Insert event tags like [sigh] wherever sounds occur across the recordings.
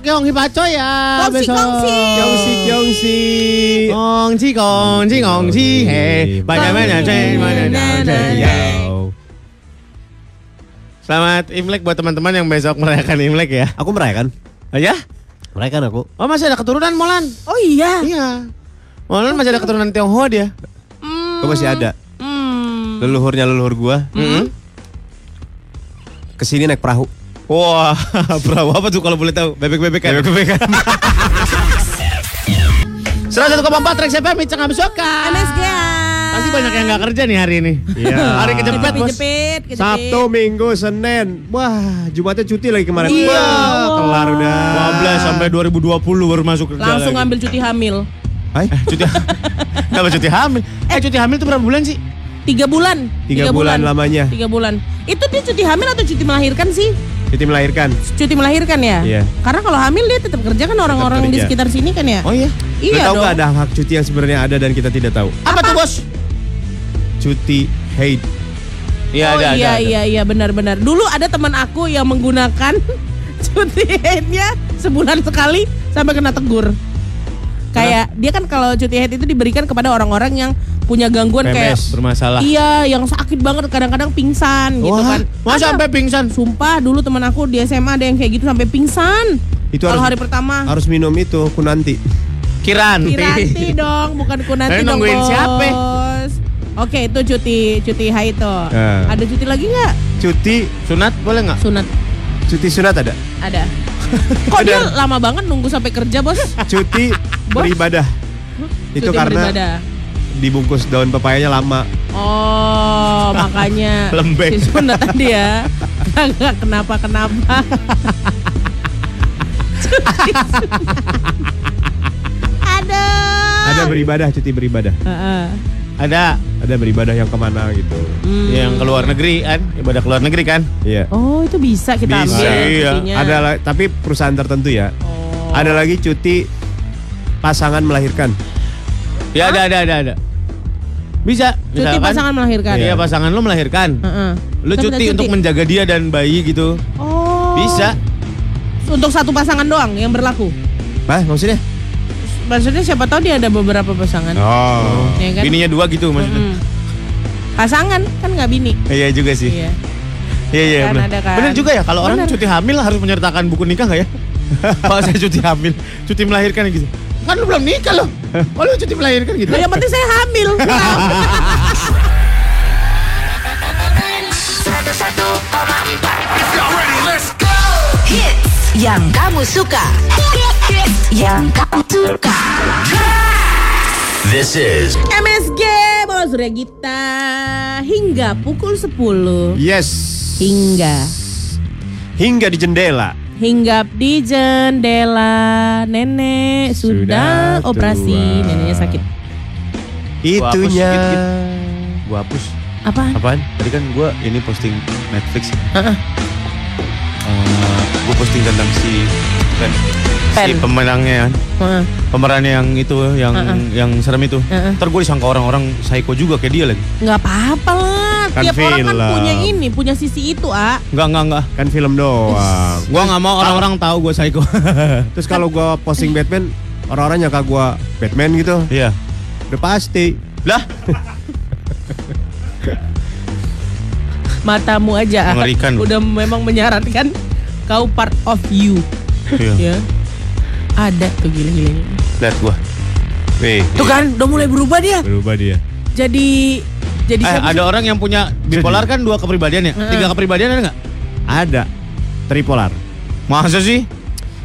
besok Yong Hipaco ya. Kongsi, besok. kongsi. Kyongsi, Kyongsi. Kongsi, kongsi, kongsi. Hei, banyak banyak ceng, banyak banyak ceng. Yo. Selamat Imlek buat teman-teman yang besok merayakan Imlek ya. Aku merayakan. Oh ya? Merayakan aku. Oh masih ada keturunan Molan? Oh iya. Iya. Molan masih ada keturunan Tionghoa dia. Hmm. Aku masih ada. Hmm. Leluhurnya leluhur gua. Mm-mm. Ke sini naik perahu. Wah, [laughs] perahu apa tuh kalau boleh tahu? Bebek-bebekan. Bebek-bebekan. 101,4 Trax FM Icang Absoka. MSG. Pasti banyak yang gak kerja nih hari ini. Iya. [laughs] Hari kejepit bos. Kejepit, kejepit. Sabtu, Minggu, Senin. Wah, Jumatnya cuti lagi kemarin. Iya. Wah, kelar udah. 15 sampai 2020 baru masuk kerja Langsung lagi. ngambil cuti hamil. Hai? cuti [laughs] Kenapa cuti hamil? Eh cuti hamil itu berapa bulan sih? Tiga bulan. Tiga bulan lamanya. Tiga bulan. Itu dia cuti hamil atau cuti melahirkan sih? Cuti melahirkan. Cuti melahirkan ya? Iya. Karena kalau hamil dia tetap kerja kan orang-orang di sekitar sini kan ya? Oh iya. Iya tahu dong. nggak ada hak cuti yang sebenarnya ada dan kita tidak tahu? Apa, tuh bos? Cuti haid. Iya oh ada, iya ada, ada. iya iya benar-benar. Dulu ada teman aku yang menggunakan [laughs] cuti haidnya sebulan sekali sampai kena tegur. Kayak dia kan kalau cuti haid itu diberikan kepada orang-orang yang punya gangguan kayak PMS bermasalah. iya yang sakit banget kadang-kadang pingsan gitu Wah, kan. masa Ada. sampai pingsan? Sumpah dulu teman aku di SMA ada yang kayak gitu sampai pingsan. Itu Kalau harus- hari pertama. Harus minum itu kunanti. Kiranti. Kiranti [laughs] dong, bukan Tadi kunanti dong nungguin siapa? Oke itu cuti cuti haid tuh. Eh. Ada cuti lagi nggak? Cuti Sunat boleh nggak? Sunat cuti sunat ada. ada. [laughs] Kok dia lama banget nunggu sampai kerja bos? Cuti [laughs] Bos. beribadah. Itu Cuti karena beribadah. dibungkus daun pepayanya lama. Oh [laughs] makanya Lembek. si sunat tadi ya. Nggak kenapa kenapa. Cuti sunat. Aduh. Ada beribadah, cuti beribadah. Heeh. Ada. Ada beribadah yang ke mana gitu. Hmm. Yang keluar negeri kan? Ibadah keluar negeri kan? Iya. Oh itu bisa kita Bisa, ambil iya. cutinya. Ada tapi perusahaan tertentu ya. Oh. Ada lagi cuti pasangan melahirkan. Ya ada ada ada ada. Bisa. Cuti misalkan- pasangan melahirkan. Iya pasangan lu melahirkan. Heeh. Lu Kita cuti minta untuk menjaga dia dan bayi gitu. Oh. Bisa. Untuk satu pasangan doang yang berlaku. Hah, maksudnya? Maksudnya siapa tahu dia ada beberapa pasangan. Oh. Ya kan? Bininya dua gitu maksudnya. Mm-mm. Pasangan kan nggak bini. Iya juga sih. Iya. Iya iya Kan benar. kan. Benar juga ya kalau orang cuti hamil harus menyertakan buku nikah nggak ya? kalau saya cuti hamil, cuti melahirkan gitu. Kan lu belum nikah loh. Oh lu cuti melahirkan gitu. Nah, yang penting saya hamil. Hits yang kamu suka. Yang kamu suka. This is MSG Bos Regita hingga pukul 10 Yes. hingga Hingga di jendela. hinggap di jendela nenek sudah, Sudah operasi tua. neneknya sakit Itunya. Gua hapus. apa Apaan? Tadi kan gua ini posting Netflix. Heeh. Eh, gua posting tentang si Pen. Si pemenangnya kan. Heeh. Pemerannya yang itu yang Heeh. yang serem itu. Heeh. Ntar gue disangka orang-orang psycho juga kayak dia lagi. nggak apa-apa lah Kan tiap orang kan film. punya ini punya sisi itu ah Enggak enggak enggak. Kan film doang. Gua nggak mau orang-orang tahu gue psycho. [laughs] Terus kalau gua posting Batman, orang-orang nyangka gua Batman gitu. Iya. Udah pasti. Lah, [laughs] matamu aja. Mengerikan. udah memang menyarankan kau part of you Iya. ya ada tuh gila-gila lihat gua. Wih, tuh kan udah mulai berubah dia berubah dia. jadi jadi Eh, ada sih? orang yang punya bipolar kan dua kepribadian ya? Tiga kepribadian ada nggak? Ada tripolar. Masa sih?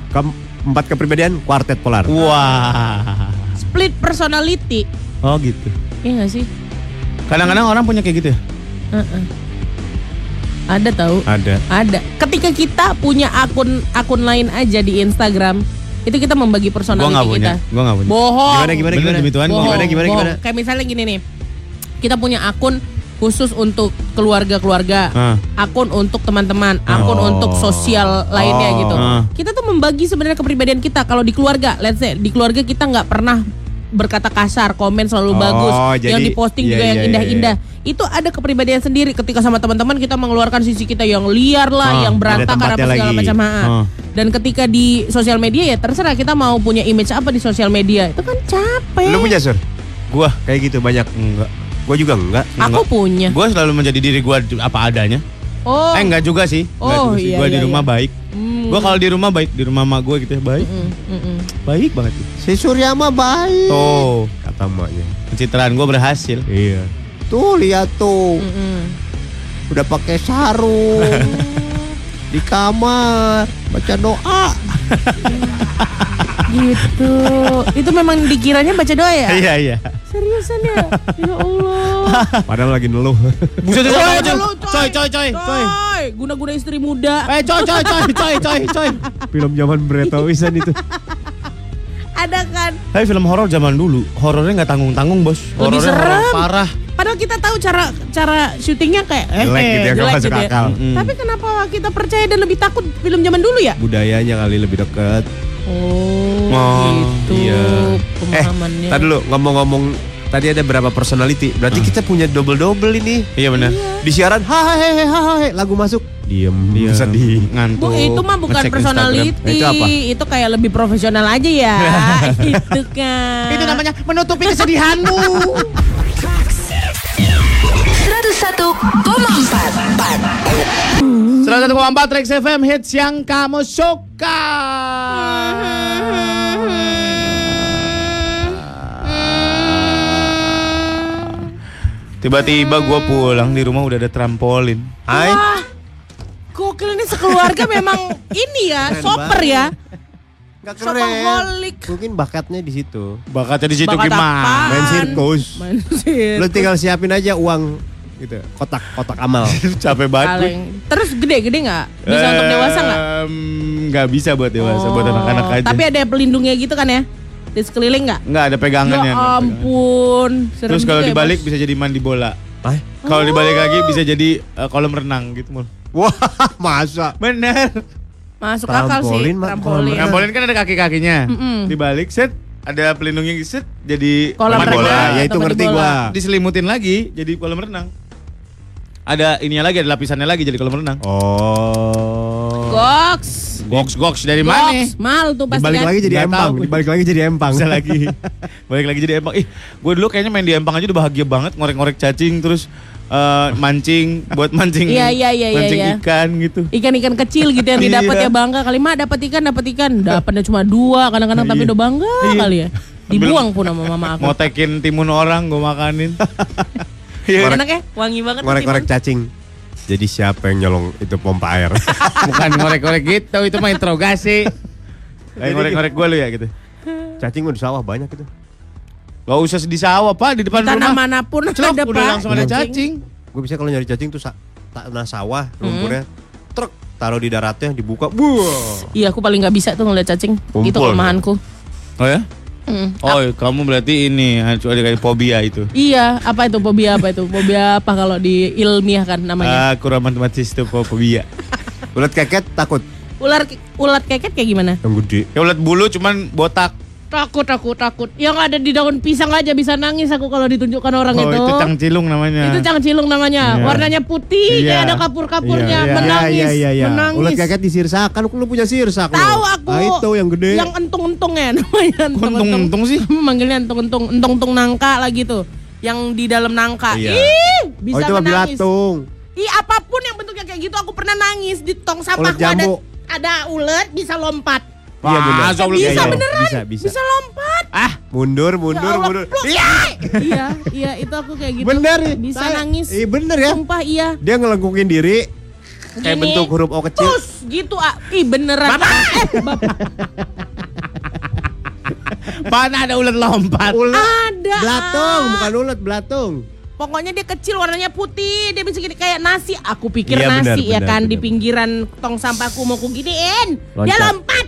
Keempat kepribadian kuartet polar. Wah. split personality Oh gitu. Iya gak sih Kadang-kadang orang punya kayak gitu ya? Heeh. ada tahu Ada. ada ketika kita punya akun akun lain aja di Instagram itu kita membagi Gua personality nggak punya. kita Gua nggak punya. bohong Gimana gimana gimana? demi Tuhan, Bohong, gimana gimana bohong. gimana? Kayak misalnya gini nih. Kita punya akun khusus untuk keluarga-keluarga, Ah. akun untuk teman-teman, akun Oh. untuk sosial lainnya Oh. gitu. Ah. Kita tuh membagi sebenarnya kepribadian kita. Kalau di keluarga, let's say di keluarga kita nggak pernah berkata kasar, komen selalu Oh, bagus, jadi- yang diposting iya, juga yang iya, iya, indah-indah. Itu ada kepribadian sendiri ketika sama teman-teman kita mengeluarkan sisi kita yang liar lah, Oh, yang berantakan apa segala lagi. macam. Oh. Dan ketika di sosial media ya terserah kita mau punya image apa di sosial media. Itu kan capek. Lu punya sur? Gua Kayak gitu banyak. enggak. Gue juga enggak. Aku punya. Gua selalu menjadi diri gua apa adanya. Oh. Eh enggak juga sih. Enggak Oh, juga sih. iya, Gua di iya, rumah iya. baik. Hmm. Gua kalau di rumah baik, di rumah mak gue gitu ya baik. Mm, mm, mm. Baik banget. Si Surya mah baik. Tuh, Kata maknya. pencitraan gua berhasil. Iya. Tuh lihat tuh. Mm, mm. Udah pakai sarung. [laughs] di kamar baca doa. [laughs] Gitu. Itu memang dikiranya baca doa ya? Iya, iya. Seriusan ya? Ya Allah. [laughs] Padahal lagi neluh. Buset, Coy, coy, coy, lu, coy, coy, guna-guna istri muda. Eh, coy, coy, coy, coy, coy, coy. Film zaman Breto Wisan itu. Ada kan? Tapi film horor zaman dulu, horornya nggak tanggung-tanggung, Bos. Lebih Horornya horor serem. parah. Padahal kita tahu cara cara syutingnya kayak eh, Jelek gitu ya, nggak jelek masuk gitu ya. akal. Mm. Tapi kenapa kita percaya dan lebih takut film zaman dulu ya? Budayanya kali lebih dekat. Oh, Oh, gitu. iya. Pemahamannya. Tadi dulu ngomong-ngomong tadi ada berapa personality. Berarti kita punya double-double ini. Iya benar. Di siaran hahaha hahaha lagu masuk. Diem, Iya. sedih. Ngantuk. Bu, itu mah bukan personality, Instagram. Itu apa? itu kayak lebih profesional aja ya. [laughs] itu kan. Itu namanya menutupi kesedihanmu. [laughs] 101,4 101,4 Rex FM hits yang kamu suka. Tiba-tiba gue pulang di rumah udah ada trampolin. Hai. Wah, gokil ini sekeluarga memang [laughs] ini ya, Keren soper banget. ya. Gak Shopaholic. Mungkin bakatnya di situ. Bakatnya di situ Bakat gimana? apaan? Main sirkus. Main sirkus. Lu tinggal siapin aja uang gitu, kotak-kotak amal. [laughs] Capek banget. Kaleng. Terus gede-gede nggak? Bisa untuk dewasa nggak? Nggak bisa buat dewasa, buat Oh, anak-anak aja. Tapi ada pelindungnya gitu kan ya? Di sekeliling nggak? nggak ada pegangannya. Ya ampun. Serem Terus kalau ya, dibalik Bos. bisa jadi mandi bola. Hah? Kalau dibalik lagi bisa jadi eh, kolam renang gitu mul. Wah, [laughs] masa? Bener. Masuk akal sih. Trampolin. Trampolin. Trampolin kan ada kaki-kakinya. Mm-mm. Dibalik set ada pelindungnya set jadi Kolam renang. bola. Ya itu ngerti gua. Diselimutin lagi jadi kolam renang. Ada ininya lagi, ada lapisannya lagi jadi kolam renang. Oh. Goks. Goks goks dari mana? Goks. Mahal tuh pasti Dibalik kan. lagi jadi Nggak empang, dibalik lagi jadi empang. Bisa lagi. [laughs] Balik lagi jadi empang. Ih, gue dulu kayaknya main di empang aja udah bahagia banget ngorek-ngorek cacing terus eh, mancing [laughs] buat mancing Iya, iya, iya, iya, mancing iya. ikan gitu. Ikan-ikan kecil gitu yang [laughs] Iya. didapat ya bangga kali mah dapat ikan dapat ikan dapatnya cuma dua kadang-kadang tapi Iya. udah bangga Iya. kali ya dibuang pun sama mama aku Ngotekin timun orang gue makanin. Iya. enak ya wangi banget Ngorek-ngorek cacing. Jadi siapa yang nyolong itu pompa air? [laughs] Bukan ngorek-ngorek gitu, itu mah interogasi. Kayak ngorek-ngorek gue lu ya gitu. cacing udah sawah banyak itu. Gak usah di sawah pak, di depan tanah rumah. mana pun Celok, ada udah pak langsung ada cacing. Gue bisa kalau nyari cacing tuh sa- tanah sawah, Hmm. lumpurnya truk taruh di daratnya dibuka. Buah. iya aku paling nggak bisa tuh ngeliat cacing Kumpul. itu kelemahanku Oh ya? Mm. Oh, kamu berarti ini ada kayak fobia itu. iya apa itu fobia apa itu fobia apa kalau di ilmiah kan namanya Ah, kurang matematis itu fobia. Ulat keket takut ular ulat keket kayak gimana yang gede. Ya ulat bulu cuman botak. Takut takut takut yang ada di daun pisang aja bisa nangis aku kalau ditunjukkan orang Oh, itu itu cangcilung namanya. Itu cangcilung namanya. Iya. Warnanya putih, Iya. kayak ada kapur-kapurnya, Iya, iya. menangis, Iya iya iya. menangis. Ulat keket disirsak kan lu punya sirsak. Tahu aku. Nah, itu yang gede. Yang entung-entung ya [laughs] namanya. Untung-untung sih. [laughs] Manggilnya entung-entung, entung-entung nangka lagi tuh. Yang di dalam nangka. Iya. Ih, bisa oh itu menangis. bilatung. Ih, apa pun yang bentuknya kayak gitu aku pernah nangis di tong sampah ada ada ulet bisa lompat. Iya benar. Ulat Bisa Iya, beneran. Bisa bisa. Bisa lompat. Ah, Mundur Ya mundur Allah, mundur. pluk. iya, iya itu aku kayak gitu. Bener ya? Bisa Saya- nangis. Iya bener ya. Sumpah iya. Dia ngelengkungin diri kayak Gini. bentuk huruf O kecil. Terus gitu ah. Ih beneran. Bapak. Eh, Bapak. [laughs] mana ada ulat lompat? Ulat. Ada. Belatung, bukan ulat, belatung. Pokoknya dia kecil warnanya putih, dia bisa gini kayak nasi. Aku pikir Iya, benar, nasi ya benar, kan di benar. pinggiran tong sampahku mau ku giniin. Dia lompat.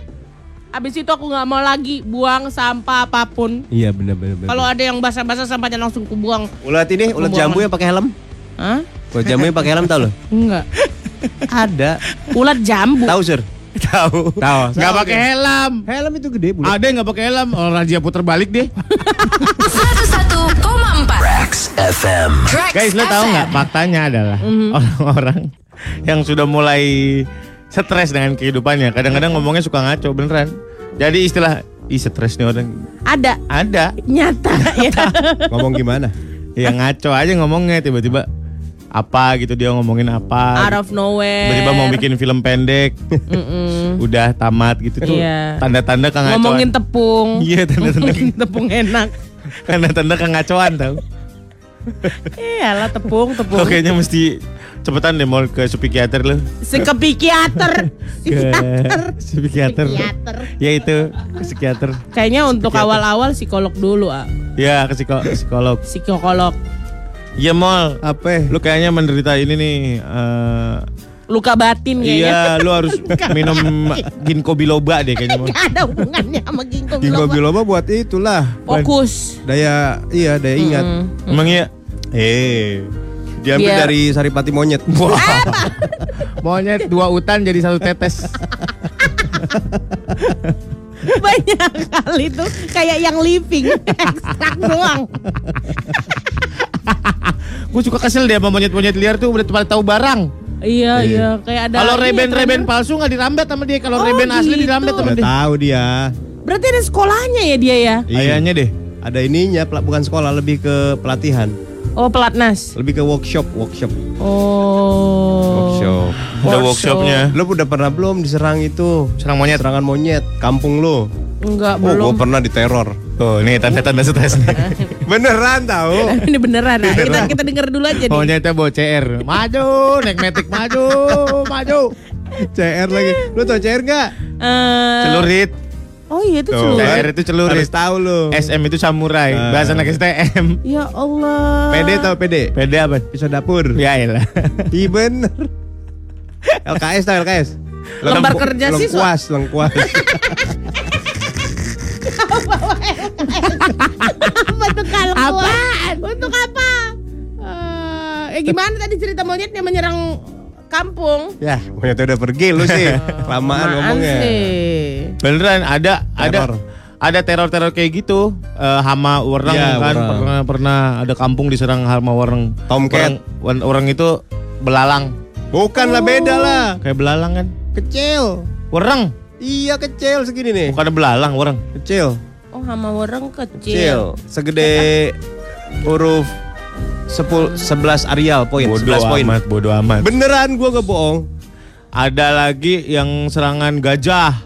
Abis itu aku nggak mau lagi buang sampah apa pun. Iya benar benar benar. Kalau ada yang basah-basah sampahnya langsung ku buang. ulat ini ulat jambu yang pakai helm. Hah? Ulat jambu yang pakai helm tau lo? [laughs] Enggak. Ada. Ulat jambu. Tahu sur? Tahu. Tahu. Nggak pakai helm. Helm itu gede bulat. Ada yang nggak pakai helm, orang Raja puter balik deh. 101,4 [laughs] Rex FM. Guys, lo tahu FM. nggak faktanya adalah [laughs] orang-orang yang sudah mulai stres dengan kehidupannya, kadang-kadang ngomongnya suka ngaco beneran. Jadi istilah ih stres nih orang Ada ada nyata [laughs] ya. Ngomong gimana? yang ngaco aja ngomongnya tiba-tiba apa gitu dia ngomongin apa Out of nowhere. tiba-tiba mau bikin film pendek udah tamat gitu tuh Iya. tanda-tanda kangacoan Ngomongin tepung. Iya, tanda-tanda. Tepung enak. tanda-tanda kangacoan tau Iyalah tepung, tepung. Lo kayaknya mesti cepetan deh mau ke psikiater lo Sekepsikiater. [laughs] ke Psikiater. psikiater Psikiater. ya itu ke psikiater Kayaknya untuk awal-awal psikolog dulu, ah. ya ke psiko- psikolog Psikolog. Iya mall Apa? lu kayaknya menderita ini nih eh, Luka batin kayaknya. iya lu harus [laughs] minum ginkgo biloba deh kayaknya Gak ada hubungannya sama ginkgo Ginkgo biloba. biloba buat itulah. Fokus. Daya iya daya ingat. Mm. emang iya Eh. Diambil Biar- dari saripati monyet. [laughs] monyet dua utan jadi satu tetes [laughs] Banyak kali tuh kayak yang living. [laughs] Ekstrak doang. gue suka kesel deh sama monyet-monyet liar tuh udah pada tahu barang Iya, iya. Kayak ada. Kalau ini ya, reben-reben trainer. palsu nggak dirambat sama dia. Kalau Oh, reben asli gitu. dirambat sama Udah dia. tahu dia. Berarti ada sekolahnya ya dia ya? Kayaknya deh. Ada ininya, pela- bukan sekolah, lebih ke pelatihan, Oh, pelatnas. lebih ke workshop, workshop. Oh. Workshop. Udah workshopnya. Lo udah pernah belum diserang itu? Serang monyet. Serangan monyet, kampung lo. Enggak, Oh, belum. gue pernah diteror. Oh, nih tanda-tanda stres nih. Beneran tahu? [laughs] Ini beneran. Nah, kita kita denger dulu aja nih. Monyetnya bawa CR. Maju, naik metik maju, maju. CR lagi. Lo tau CR nggak? Eh, Celurit. Oh iya itu Tuh, celurit. CR itu celurit. Harus tahu lo. SM itu samurai. Ah. Bahasa anak STM. Ya Allah. PD tau PD? PD apa? Pisau dapur. Ya elah. [laughs] Iya bener. LKS tau LKS? Lembar kerja siswa. Lengkuas, lengkuas. apa kalau Apaan? Untuk apa? Eh, eh gimana tadi cerita monyetnya menyerang kampung? ya, monyetnya udah pergi lu sih. [laughs] Kelamaan ngomongnya. sih. Beneran ada ada Teror. ada teror-teror kayak gitu. Eh, hama warang Iya, kan warang. pernah pernah ada kampung diserang hama warang. Tomcat. Orang, orang itu belalang. Bukan lah beda lah. Kayak belalang kan. Kecil. Warang. Iya kecil segini nih. Bukan ada belalang warang. Kecil. Oh, hama warang kecil. Kecil. Segede huruf 10 11 Arial poin, Bodoh 11 poin. amat, bodoh amat. Beneran gua gak bohong. Ada lagi yang serangan gajah.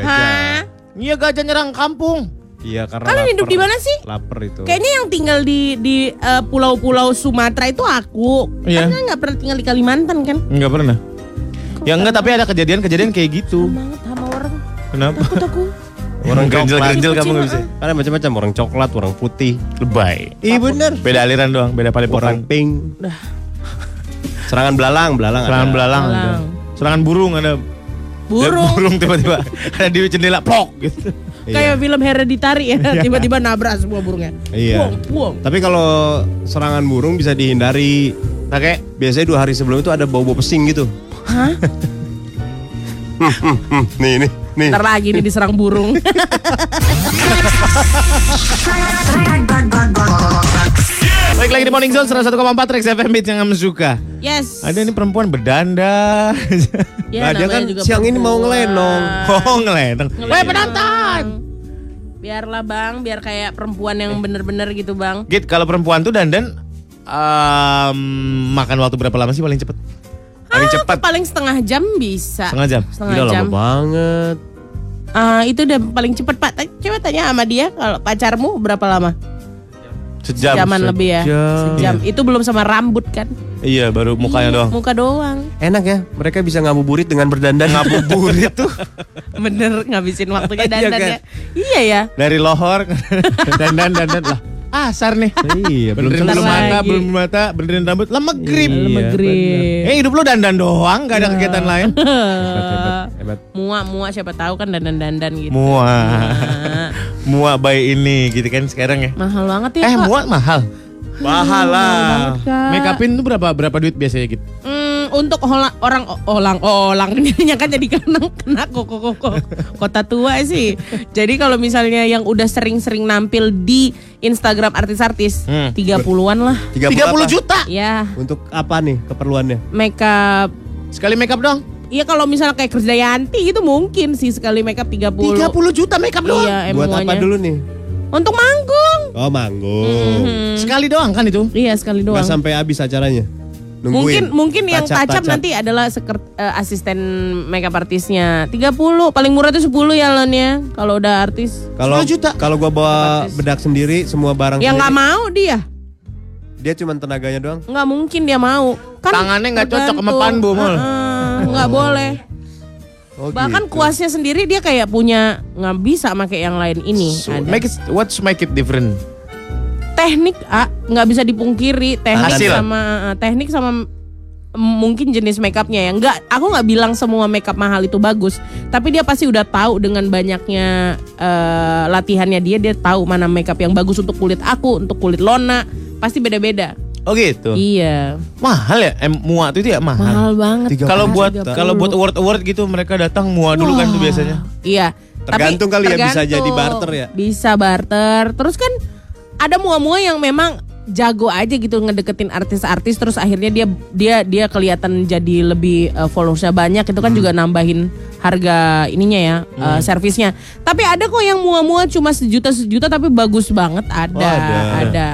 Hah? Iya gajah nyerang kampung. Iya karena Kalian hidup lapar. di mana sih? Lapar itu. Kayaknya yang tinggal di di eh, pulau-pulau Sumatera itu aku. Iya. Karena nggak pernah tinggal di Kalimantan kan? Enggak pernah. Ya enggak, tapi ada kejadian-kejadian kayak gitu. Banget hama warang. Kenapa? Takut aku. [laughs] Orang gerenjel-gerenjel kamu nggak bisa. Ada macam-macam orang coklat, orang putih. Lebay. Iya bener. Beda aliran doang, beda Orang padepokan. pink. Serangan belalang, belalang. Serangan ada. belalang ada. Belalang. Serangan burung ada. Burung. Burung tiba-tiba [laughs] ada di jendela plok gitu. Kayak film Hereditary ya, [laughs] tiba-tiba nabrak semua burungnya. Iya. Puang, puang. Tapi kalau serangan burung bisa dihindari. Pakai Biasanya dua hari sebelum itu ada bau-bau pesing gitu. Hah? [laughs] Nih, nih, nih. Ntar lagi nih diserang burung. [laughs] Baik lagi di Morning Zone 101,4 Rex FM Beat yang kamu suka. yes. Ada ini perempuan berdandan. Ya, [laughs] Nah, dia namanya kan juga siang ini mau perempuan. ngelenong. [laughs] oh ngelenong. Weh penonton. Biarlah bang, biar kayak perempuan yang bener-bener gitu bang. Git kalau perempuan tuh dandan em, makan waktu berapa lama sih paling cepet? Paling Ah, cepat Paling setengah jam bisa. setengah jam. Setengah Udah jam. lama banget. Ah, itu udah paling cepet pak. Coba tanya sama dia kalau pacarmu berapa lama? Sejam. Jaman lebih ya. sejam. Sejam. Itu belum sama rambut kan? Iya baru mukanya Iya, doang. Muka doang. Enak ya, mereka bisa ngabuburit dengan berdandan. Ngabuburit tuh [laughs] Bener ngabisin waktunya Iya dandan kan? ya. Iya ya. dari lohor [laughs] dandan dandan lah. Asar nih. [laughs] iya, belum Benerin bulu mata, belum mata, benerin rambut, lemah grip. Iya, Lemegrip. Eh hidup lu dandan doang, gak ada kegiatan lain. [laughs] Hebat, hebat. Mua mua siapa tahu kan dandan dandan gitu. Mua, mua [laughs] bayi ini gitu kan sekarang ya. mahal banget ya Eh Kak. mua mahal. Mahal lah. Kak. Make upin tuh berapa berapa duit biasanya gitu? Untuk hola- orang olang olang [laughs] ininya kan jadi kena kena koko koko kota tua sih. Jadi kalau misalnya yang udah sering-sering nampil di Instagram artis-artis Hmm. 30-an lah. 30, 30 apa? juta. Ya, Untuk apa nih keperluannya? makeup Sekali makeup doang. Iya kalau misalnya kayak Krisdayanti itu mungkin sih sekali makeup 30. 30 juta makeup doang. Iya, Buat apa dulu nih? Untuk manggung. Oh manggung. Hmm. Sekali doang kan itu? Iya, sekali doang. Nggak sampai habis acaranya. Nungguin. Mungkin mungkin yang up touch up. nanti adalah seker- eh, asisten makeup artisnya. 30, paling murah tuh 10 ya Lon ya. Kalau udah artis. Kalau 10 juta. kalau gua bawa bedak sendiri, semua barang Ya nggak mau dia. dia cuma tenaganya doang. nggak mungkin dia mau. Kan Tangannya nggak cocok sama Mol. Heeh, nggak boleh. Oh, Bahkan gitu. kuasnya sendiri dia kayak punya nggak bisa pakai yang lain ini. So, Ada. make it, what's make it different? Teknik ah nggak bisa dipungkiri teknik Hasil. sama eh, teknik sama mungkin jenis makeupnya ya nggak aku nggak bilang semua makeup mahal itu bagus tapi dia pasti udah tahu dengan banyaknya eh, latihannya dia dia tahu mana makeup yang bagus untuk kulit aku untuk kulit Lona pasti beda-beda Oh gitu. iya Mahal ya? Eh, mua itu ya mahal. mahal banget Kalau buat 30. kalau buat award award gitu mereka datang mua dulu kan tuh biasanya. Iya. Tergantung kali ya, bisa jadi barter ya. Bisa barter. Terus kan ada mua-mua yang memang jago aja gitu ngedeketin artis-artis terus akhirnya dia dia dia kelihatan jadi lebih uh, followersnya banyak itu Hmm. kan juga nambahin harga ininya ya uh, servisnya. Tapi ada kok yang mua-mua cuma sejuta sejuta tapi bagus banget ada Oh, ada. ada.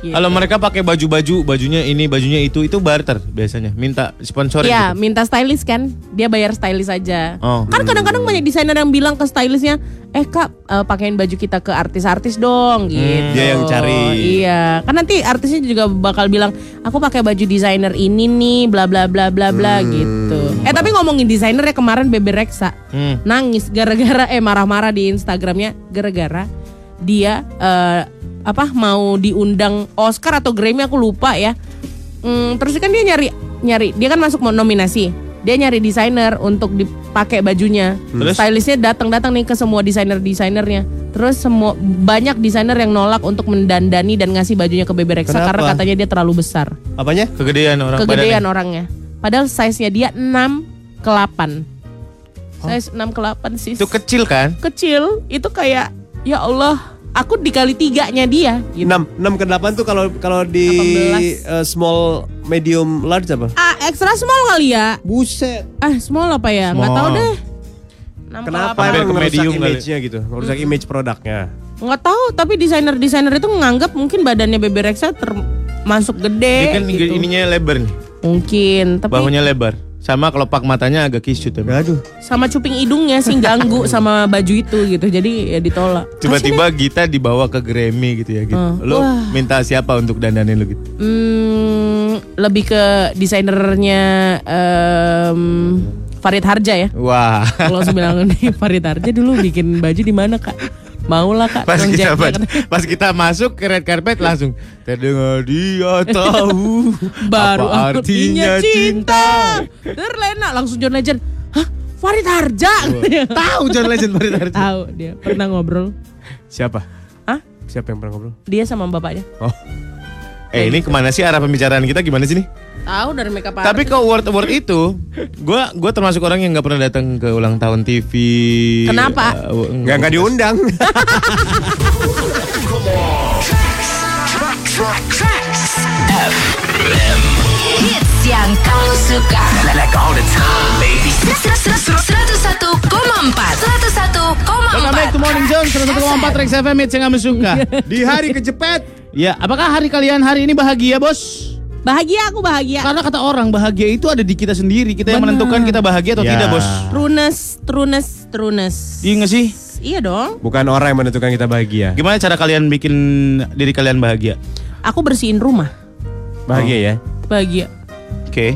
Gitu. Kalau mereka pakai baju-baju, bajunya ini, bajunya itu, itu barter biasanya. Minta sponsorin. Iya, gitu. minta stylist kan. Dia bayar stylist aja. Oh. Kan kadang-kadang banyak desainer yang bilang ke stylistnya, "Eh, Kak, eh, pakein baju kita ke artis-artis dong." gitu. Hmm, dia yang cari. Iya. Kan nanti artisnya juga bakal bilang, "Aku pakai baju desainer ini nih, bla bla bla bla bla." Hmm. gitu. Eh, tapi ngomongin desainer ya kemarin Bebe Rexha Hmm. nangis gara-gara eh marah-marah di Instagramnya gara-gara dia eh, apa mau diundang Oscar atau Grammy aku lupa ya. Hmm, terus kan dia nyari nyari dia kan masuk mau nominasi. Dia nyari desainer untuk dipakai bajunya. Terus? Stylistnya datang-datang nih ke semua desainer-desainernya. Terus semua banyak desainer yang nolak untuk mendandani dan ngasih bajunya ke Bebe Rexha Kenapa? karena katanya dia terlalu besar. Apanya? Kegedean orang Kegedean badannya. orangnya. Padahal size-nya dia 6 ke 8. Size 6 ke 8 sih Itu kecil kan? kecil itu kayak ya Allah aku dikali tiganya dia gitu. 6 6 ke 8 tuh kalau kalau di 18. eh, small medium large apa? ah extra small kali ya Buset. ah small apa ya Small. tahu deh 6 Kenapa emang ke medium image-nya gitu? Ngerusak image produknya. nggak tahu tapi desainer desainer itu menganggap mungkin badannya Bebe Rexha termasuk gede Dia kan gitu. ininya lebar nih. mungkin tapi Bahunya lebar. Sama kelopak matanya agak kisut. emang. Aduh. sama cuping hidungnya sih ganggu [laughs] sama baju itu gitu jadi ya ditolak Tiba-tiba Gita dibawa ke Grammy gitu ya gitu. Hmm. Lo Wah. minta siapa untuk dandanin lo gitu? hmm, lebih ke desainernya em, Farid Harja ya Wah. Kalau bilang nih Farid Harja dulu bikin baju di mana kak? Mau lah kak. Pas kita, pas, pas kita masuk ke red carpet langsung terdengar dia tahu [laughs] Baru apa artinya cinta. Terlena langsung John Legend. Hah? Farid Harja? [laughs] Tahu John Legend Farid Harja. Tahu dia pernah ngobrol. Siapa? Hah? Siapa yang pernah ngobrol? Dia sama bapaknya. Oh. Eh ini ke mana sih arah pembicaraan kita gimana sih nih? Tahu dari makeup Tapi artist. ke award award itu, gue gua termasuk orang yang nggak pernah datang ke ulang tahun TV. Kenapa? Uh, Enggak enggak diundang. [laughs] Hits yang kamu suka. Like all the time, baby. 101,4 Welcome back to 101,4 Morning Zone 101,4 Rex FM hits yang kamu suka. [laughs] Di hari kejepit. ya, apakah hari kalian hari ini bahagia, Bos? Bahagia aku bahagia. Karena kata orang bahagia itu ada di kita sendiri. Kita yang Benar. menentukan kita bahagia atau Ya. tidak, Bos. Trunes, trunes, trunes. Iya nggak sih? Iya dong. Bukan orang yang menentukan kita bahagia. Gimana cara kalian bikin diri kalian bahagia? Aku bersihin rumah. Bahagia ya. Bahagia. Oke.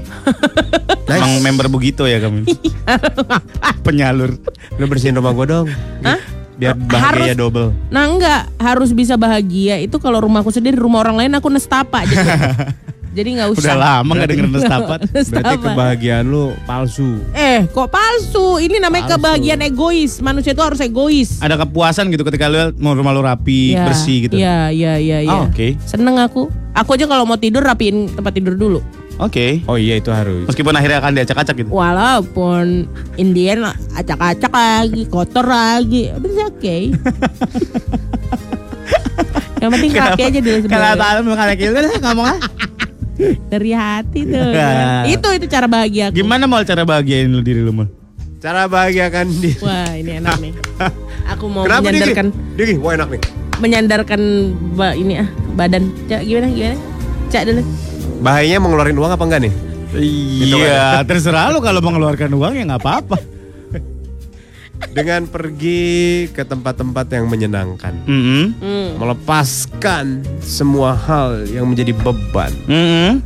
[laughs] Emang member begitu ya kamu? [laughs] Penyalur. Lu bersihin rumah gua dong. Hah? Biar bahagia Harus. double. Nah enggak harus bisa bahagia itu kalau rumahku sendiri rumah orang lain aku nestapa jadi [laughs] jadi nggak usah Udah lama nggak denger nestapat. Berarti Nestapa. kebahagiaan lu palsu. eh kok palsu ini namanya Palsu. kebahagiaan egois manusia itu harus egois Ada kepuasan gitu ketika lu mau rumah lu rapi, Ya, bersih gitu. Iya iya iya iya. Oh, oke. Seneng aku. Aku aja kalau mau tidur rapiin tempat tidur dulu. Oke. Oh iya itu harus. Meskipun akhirnya akan diacak-acak gitu. Walaupun Indian acak-acak lagi, kotor lagi, but it's okay. [laughs] Yang penting kaki aja dulu Kalau sebenarnya. tahu bukan lagi udah ngomong ah. [laughs] Dari hati tuh. Ya. itu itu cara bahagia aku. Gimana mau cara bahagiain lu diri lu mal? Cara bahagiakan dia. Wah, ini enak nih. [laughs] Aku mau Kenapa Diki? menyandarkan Diki, wah enak nih. menyandarkan ba, ini ah badan. Cak gimana gimana? Cak dulu. Bahayanya mau ngeluarin uang apa enggak nih? Gitu Iya, [laughs] terserah lu kalau mengeluarkan uang ya nggak apa-apa. Dengan pergi ke tempat-tempat yang menyenangkan. Mm-mm. Hmm. Melepaskan semua hal yang menjadi beban. Mm-mm.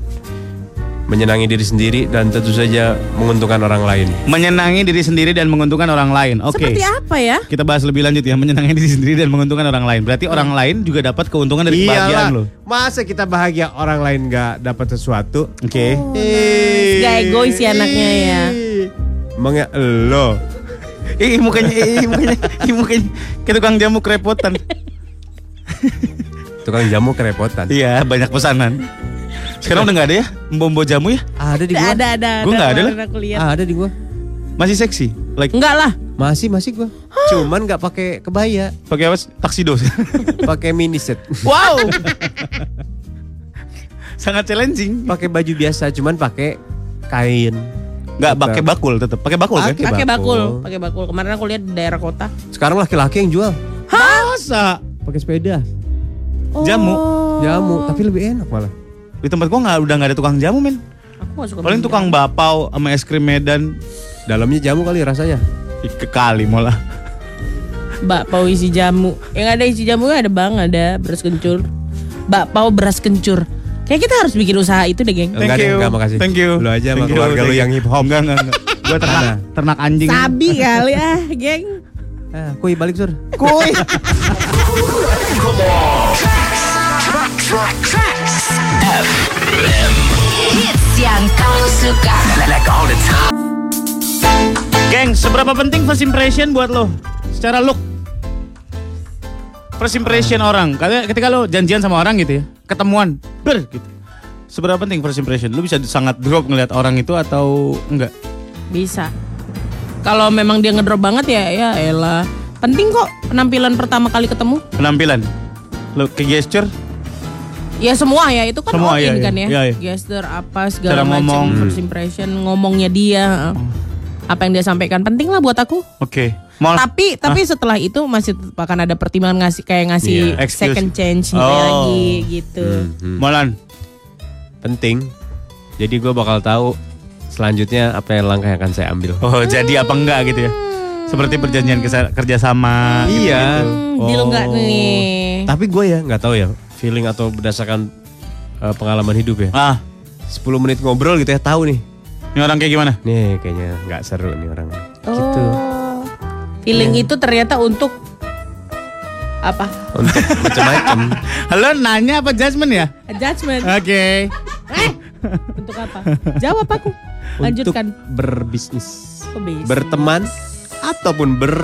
Menyenangi diri sendiri dan tentu saja menguntungkan orang lain. Menyenangi diri sendiri dan menguntungkan orang lain. Oke. Seperti apa ya? Kita bahas lebih lanjut ya, menyenangi diri sendiri dan menguntungkan orang lain. Berarti orang lain juga dapat keuntungan dari kebahagiaan lo. Masa kita bahagia orang lain nggak dapat sesuatu? Oke. Eh. Gak egois ya anaknya ya. Ya lo. [laughs] Ih mukanya, ih mukanya, ih mukanya kayak tukang jamu kerepotan. Tukang jamu kerepotan. Iya, banyak pesanan. Sekarang udah nggak ada ya, mbombo jamu ya? Ada di Ada gua. ada ada. Gua nggak ada lah. kemarin Aku lihat. Ada di gua. Masih seksi. Like Enggak lah. Masih masih gua. Cuman nggak pakai kebaya, pakai apa? Taksido. [laughs] pakai mini set. wow. [laughs] Sangat challenging. pakai baju biasa, cuman pakai kain. Nggak Tetap. pakai bakul tetap. Pakai bakul kan? Pakai bakul, pakai bakul. Kemarin aku lihat di daerah kota. Sekarang laki-laki yang jual. Masa? Pakai sepeda. Jamu. Oh. Jamu, tapi lebih enak malah. Di tempat gua nggak udah nggak ada tukang jamu men. Aku gak suka Paling tukang bapau sama es krim Medan. Dalamnya jamu kali rasanya. Kekali malah. bakpao isi jamu. Yang ada isi jamunya ada bang, ada beras kencur. Bakpao beras kencur. Kayak kita harus bikin usaha itu deh, geng. Enggak deh, enggak, makasih. Thank you. Lu aja sama Thank you, keluarga lu thank you. yang hip hop. Enggak, enggak, enggak. Gua ternak, ternak anjing. Sabi kali ah, geng. Ah, kuy balik sur. Kuy. [laughs] Hits yang kau suka. Like all the time. Geng, seberapa penting first impression buat lo? Secara look. First impression orang. Karena ketika lo janjian sama orang gitu ya, ketemuan, ber gitu. Seberapa penting first impression? Lo bisa sangat drop ngeliat orang itu atau enggak? Bisa. Kalau memang dia ngedrop banget ya, ya elah. Penting kok penampilan pertama kali ketemu. Penampilan. Lo ke gesture, Ya semua ya, itu kan Semua, all in iya, kan iya. ya. Iya, iya. Gesture apa segala Cara ngomong. macam first impression, ngomongnya dia. Apa yang dia sampaikan penting lah buat aku. oke. Mau Tapi tapi setelah itu masih akan ada pertimbangan ngasih kayak ngasih Iya, excuse. second chance Oh. lagi gitu. Molan. Penting. Jadi gue bakal tahu selanjutnya apa yang langkah yang akan saya ambil. Oh, jadi apa enggak gitu ya? Seperti perjanjian kerjasama. Iya. gitu-gitu. Hmm, deal nggak nih? Tapi gue ya nggak tahu ya feeling atau berdasarkan uh, pengalaman hidup ya. Ah, 10 menit ngobrol gitu ya tahu nih. ini orang kayak gimana? Nih kayaknya nggak seru nih orang. Gitu. Oh. Feeling Iya. itu ternyata untuk apa? Untuk [laughs] macam-macam. Halo, nanya apa judgement ya? Judgment. Oke. Eh, untuk apa? Jawab aku. Lanjutkan. Untuk berbisnis, Oh, bisnis. berteman ataupun ber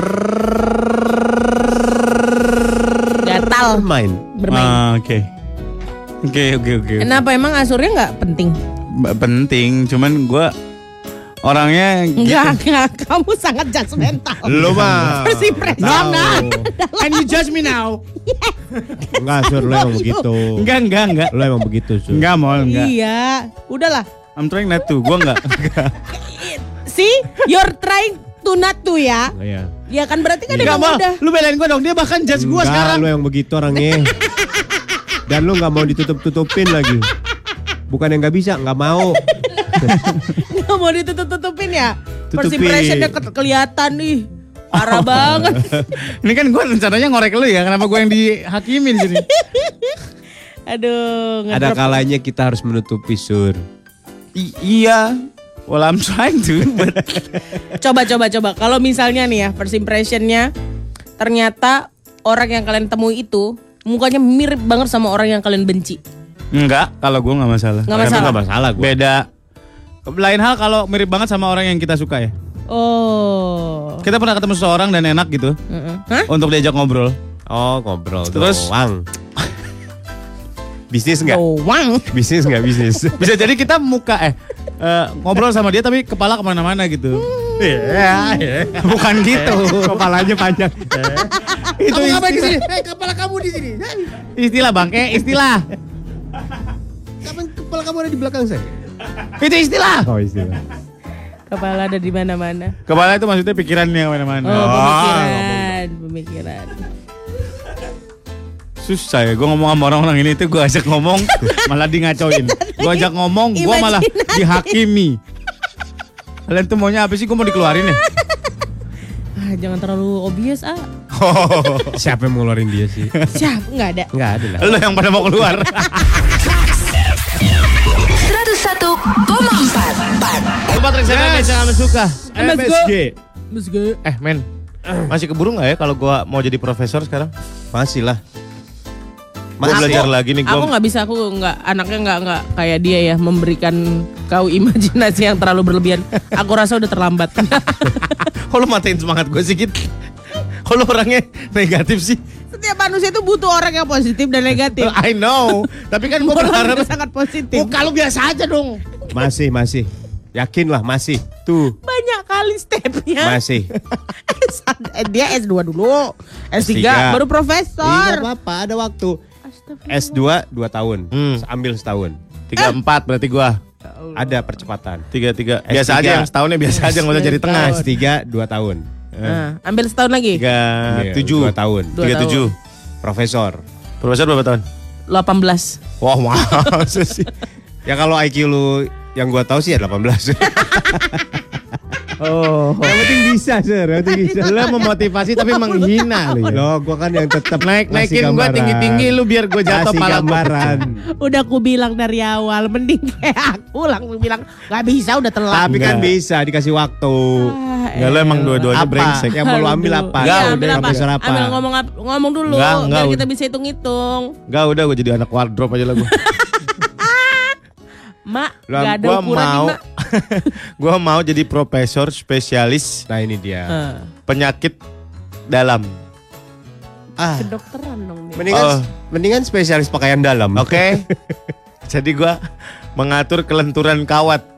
Gatal. bermain. bermain. Ah, Oke. Oke, oke, oke. Kenapa emang asurnya nggak penting? Ba- Penting, cuman gua orangnya gitu. Enggak, enggak. Kamu sangat judgmental. Lo mah. Impression. Tahu. Can you judge me now? Enggak, Sur, lo emang begitu. Enggak, enggak, enggak. Lo emang begitu, Sur. Enggak, mau enggak. Iya, udahlah. I'm trying not to. Gua enggak. See, you're trying not to ya. Iya. Ya kan berarti kan emang mau. udah. Lu belain gua dong. Dia bahkan judge gua Enggak, sekarang. lo yang begitu orangnya. [laughs] Dan lo nggak mau ditutup-tutupin lagi. Bukan yang nggak bisa, nggak mau. [laughs] Nggak mau ditutup-tutupin ya. First Tutupi. impressionnya ke- kelihatan nih. Parah banget. [laughs] Ini kan gua rencananya ngorek lu ya. Kenapa gua yang dihakimin jadi? Aduh, Ada kalanya kita harus menutupi sur. I- iya. Well, I'm trying to, but [laughs] Coba coba coba. Kalau misalnya nih ya first impressionnya ternyata orang yang kalian temui itu mukanya mirip banget sama orang yang kalian benci. enggak. Kalau gua nggak masalah. Nggak masalah. nggak masalah gue. Beda. Lain hal kalau mirip banget sama orang yang kita suka ya. Oh. Kita pernah ketemu seseorang dan enak gitu Mm-mm. Hah? untuk diajak ngobrol. Oh ngobrol Terus? doang. Bisnis nggak? Doang. Bisnis nggak bisnis? [laughs] Bisa jadi kita muka eh eh, ngobrol sama dia tapi kepala ke mana-mana gitu. Iya, iya. bukan gitu. [laughs] Kepalanya panjang. Itu Kamu ngapain di istilah, sini? Eh, kepala kamu di sini. istilah bangke, istilah. Kapan kepala kamu ada di belakang saya? Itu istilah. Oh istilah. Kepala ada di mana-mana. Kepala itu maksudnya pikirannya ke mana-mana. Oh, pemikiran, pemikiran. Susah ya, gue ngomong sama orang-orang ini tuh gue ajak ngomong [laughs] malah di ngacoin. Gue ajak ngomong, gue malah dihakimi. Kalian tuh maunya apa sih? Gue mau dikeluarin ya? [laughs] Ah, jangan terlalu obvious ah. [laughs] Siapa yang mau ngeluarin dia sih? Siap, nggak ada. Enggak ada lah. Lo yang pada mau keluar. 101,4 Coba trik saya yes. jangan suka. MSG. Let's go. Eh men, masih keburu nggak ya kalau gue mau jadi profesor sekarang? Masih lah. Gue Masih. belajar lagi nih gue. Aku nggak bisa, aku nggak anaknya nggak nggak kayak dia ya memberikan kau imajinasi yang terlalu berlebihan. Aku rasa udah terlambat. [laughs] Lu matain semangat gue sedikit? Lu orangnya negatif sih? Setiap manusia itu butuh orang yang positif dan negatif. [laughs] I know. Tapi kan gue berharap. sangat positif. Oh, kalau biasa aja dong. Masih, masih. Yakin lah masih. Tuh, Banyak kali stepnya. masih. [laughs] Dia S2 dulu, S3, S3. baru Iya profesor. apa-apa, ada waktu. Astagfirullah. S2 2 tahun. Hmm. Ambil setahun. Tiga empat berarti gue. Ada percepatan. Tiga tiga. Biasa S3. aja yang setahunnya biasa aja nggak usah jadi tengah. S3 2 tahun. Nah, ambil setahun lagi. Tiga Iya, tujuh. dua tahun. Dua Tiga tahun. tujuh. Profesor. Profesor berapa tahun? 18. Wah [laughs] masa sih? Ya kalau IQ lu yang gua tahu sih ya 18. [laughs] Oh. yang penting bisa, Sir. Yang penting bisa. Lo memotivasi tapi menghina lu ya. Loh, gua kan yang tetap Naik naikin gue gambaran. tinggi tinggi lu biar gue jatuh Kasih pala gambaran. Udah aku bilang dari awal, mending [laughs] kayak aku langsung bilang nggak bisa udah telat. Tapi kan Enggak. bisa dikasih waktu. Ah, Enggak lo emang elah. dua-duanya Apa? brengsek. Yang mau lu ambil apa? Enggak, Iya, udah ambil apa? apa? Ambil ngomong ap- ngomong dulu Enggak, enggak, biar udah. kita bisa hitung-hitung. Enggak udah gue jadi anak wardrobe aja lah gue. [laughs] Mak, gak ada ukuran nih, mau Mak. [laughs] gue mau jadi profesor spesialis Nah ini dia. Eh, penyakit dalam. Ah, kedokteran dong nih. mendingan Oh. mendingan spesialis pakaian dalam. Oke. [laughs] jadi gue mengatur kelenturan kawat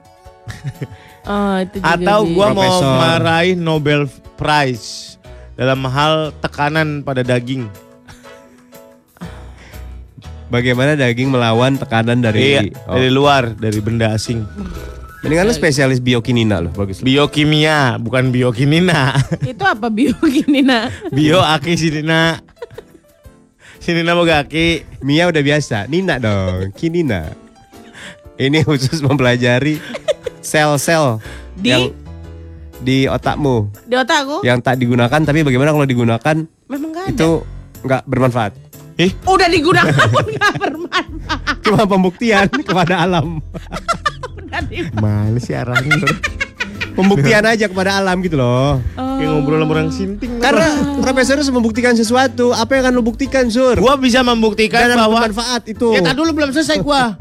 Oh, itu juga atau gue mau meraih Nobel Prize dalam hal tekanan pada daging. Bagaimana daging melawan tekanan dari iya, oh. dari luar, dari benda asing. [laughs] Mendingan lu spesialis biokinina loh, bagus. Biokimia, bukan biokimina. [laughs] Itu apa bio gini nak? Bio aki sinina. Sinina boga aki. Mia udah biasa, Nina dong, Kinina. Ini khusus mempelajari sel-sel Di? yang di otakmu Di otakku yang tak digunakan tapi bagaimana kalau digunakan memang gak ada. itu nggak bermanfaat. Ih, Udah digunakan pun gak bermanfaat. Cuma pembuktian kepada alam. [laughs] Di- [laughs] mana sih arahnya? [laughs] Pembuktian aja kepada alam gitu loh. Kayak ngobrol sama orang sinting. Karena profesor harus membuktikan sesuatu. Apa yang akan lu buktikan, Sur? gua bisa membuktikan Dan bahwa bermanfaat itu. Ya tadi dulu belum selesai gua. [laughs]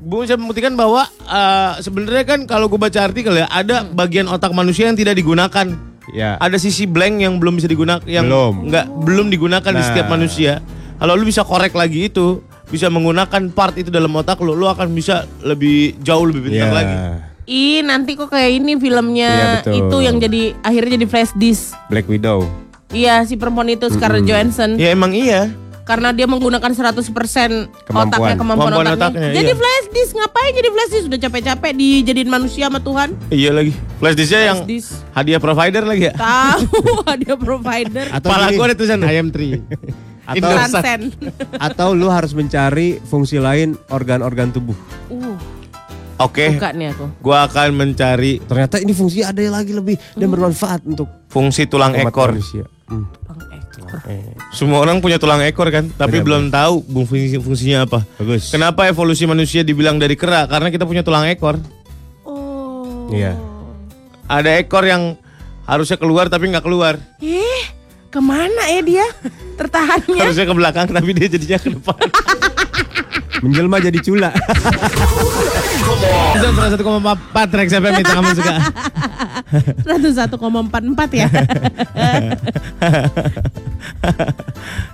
Gua bisa membuktikan bahwa eh, sebenarnya kan kalau gua baca artikel ya ada bagian otak manusia yang tidak digunakan. Ya. Ada sisi blank yang belum bisa digunakan yang Belum. nggak belum digunakan di Nah. setiap manusia. Kalau lu bisa korek lagi itu, bisa menggunakan part itu dalam otak lu, lu akan bisa lebih jauh lebih pintar lagi. Ih, nanti kok kayak ini filmnya Iya, betul. itu yang jadi akhirnya jadi flash disk. Black Widow. Iya, si perempuan itu Scarlett Johansson. Ya emang iya. Karena dia menggunakan 100% Kemampuan. otaknya, kemampuan, Kemampuan otaknya. otaknya, Jadi iya. flash disk, ngapain jadi flash disk? Sudah capek-capek dijadiin manusia sama Tuhan. Iya lagi. Flash disknya yang disk. hadiah provider lagi ya. Tahu [laughs] dia provider. Atau Kepala gini, gua ada tulisan I am tree. [laughs] atau. Transcend. [laughs] atau lu harus mencari fungsi lain organ-organ tubuh. Uh, Oke. suka nih aku. Gua akan mencari Ternyata ini fungsi ada lagi lebih dan bermanfaat untuk fungsi tulang ekor. manusia. Hmm. Bang ekor. Semua orang punya tulang ekor kan, tapi Benar, belum tahu fungsi fungsinya apa. Bagus. Kenapa evolusi manusia dibilang dari kera? Karena kita punya tulang ekor. Oh. Iya. Ada ekor yang harusnya keluar tapi nggak keluar. Eh, ke mana ya dia? Tertahannya. Harusnya ke belakang tapi dia jadinya ke depan. [laughs] Menjelma jadi cula. [laughs] Itu 101,4 Rex FM itu kamu suka. 101,44 ya. [laughs]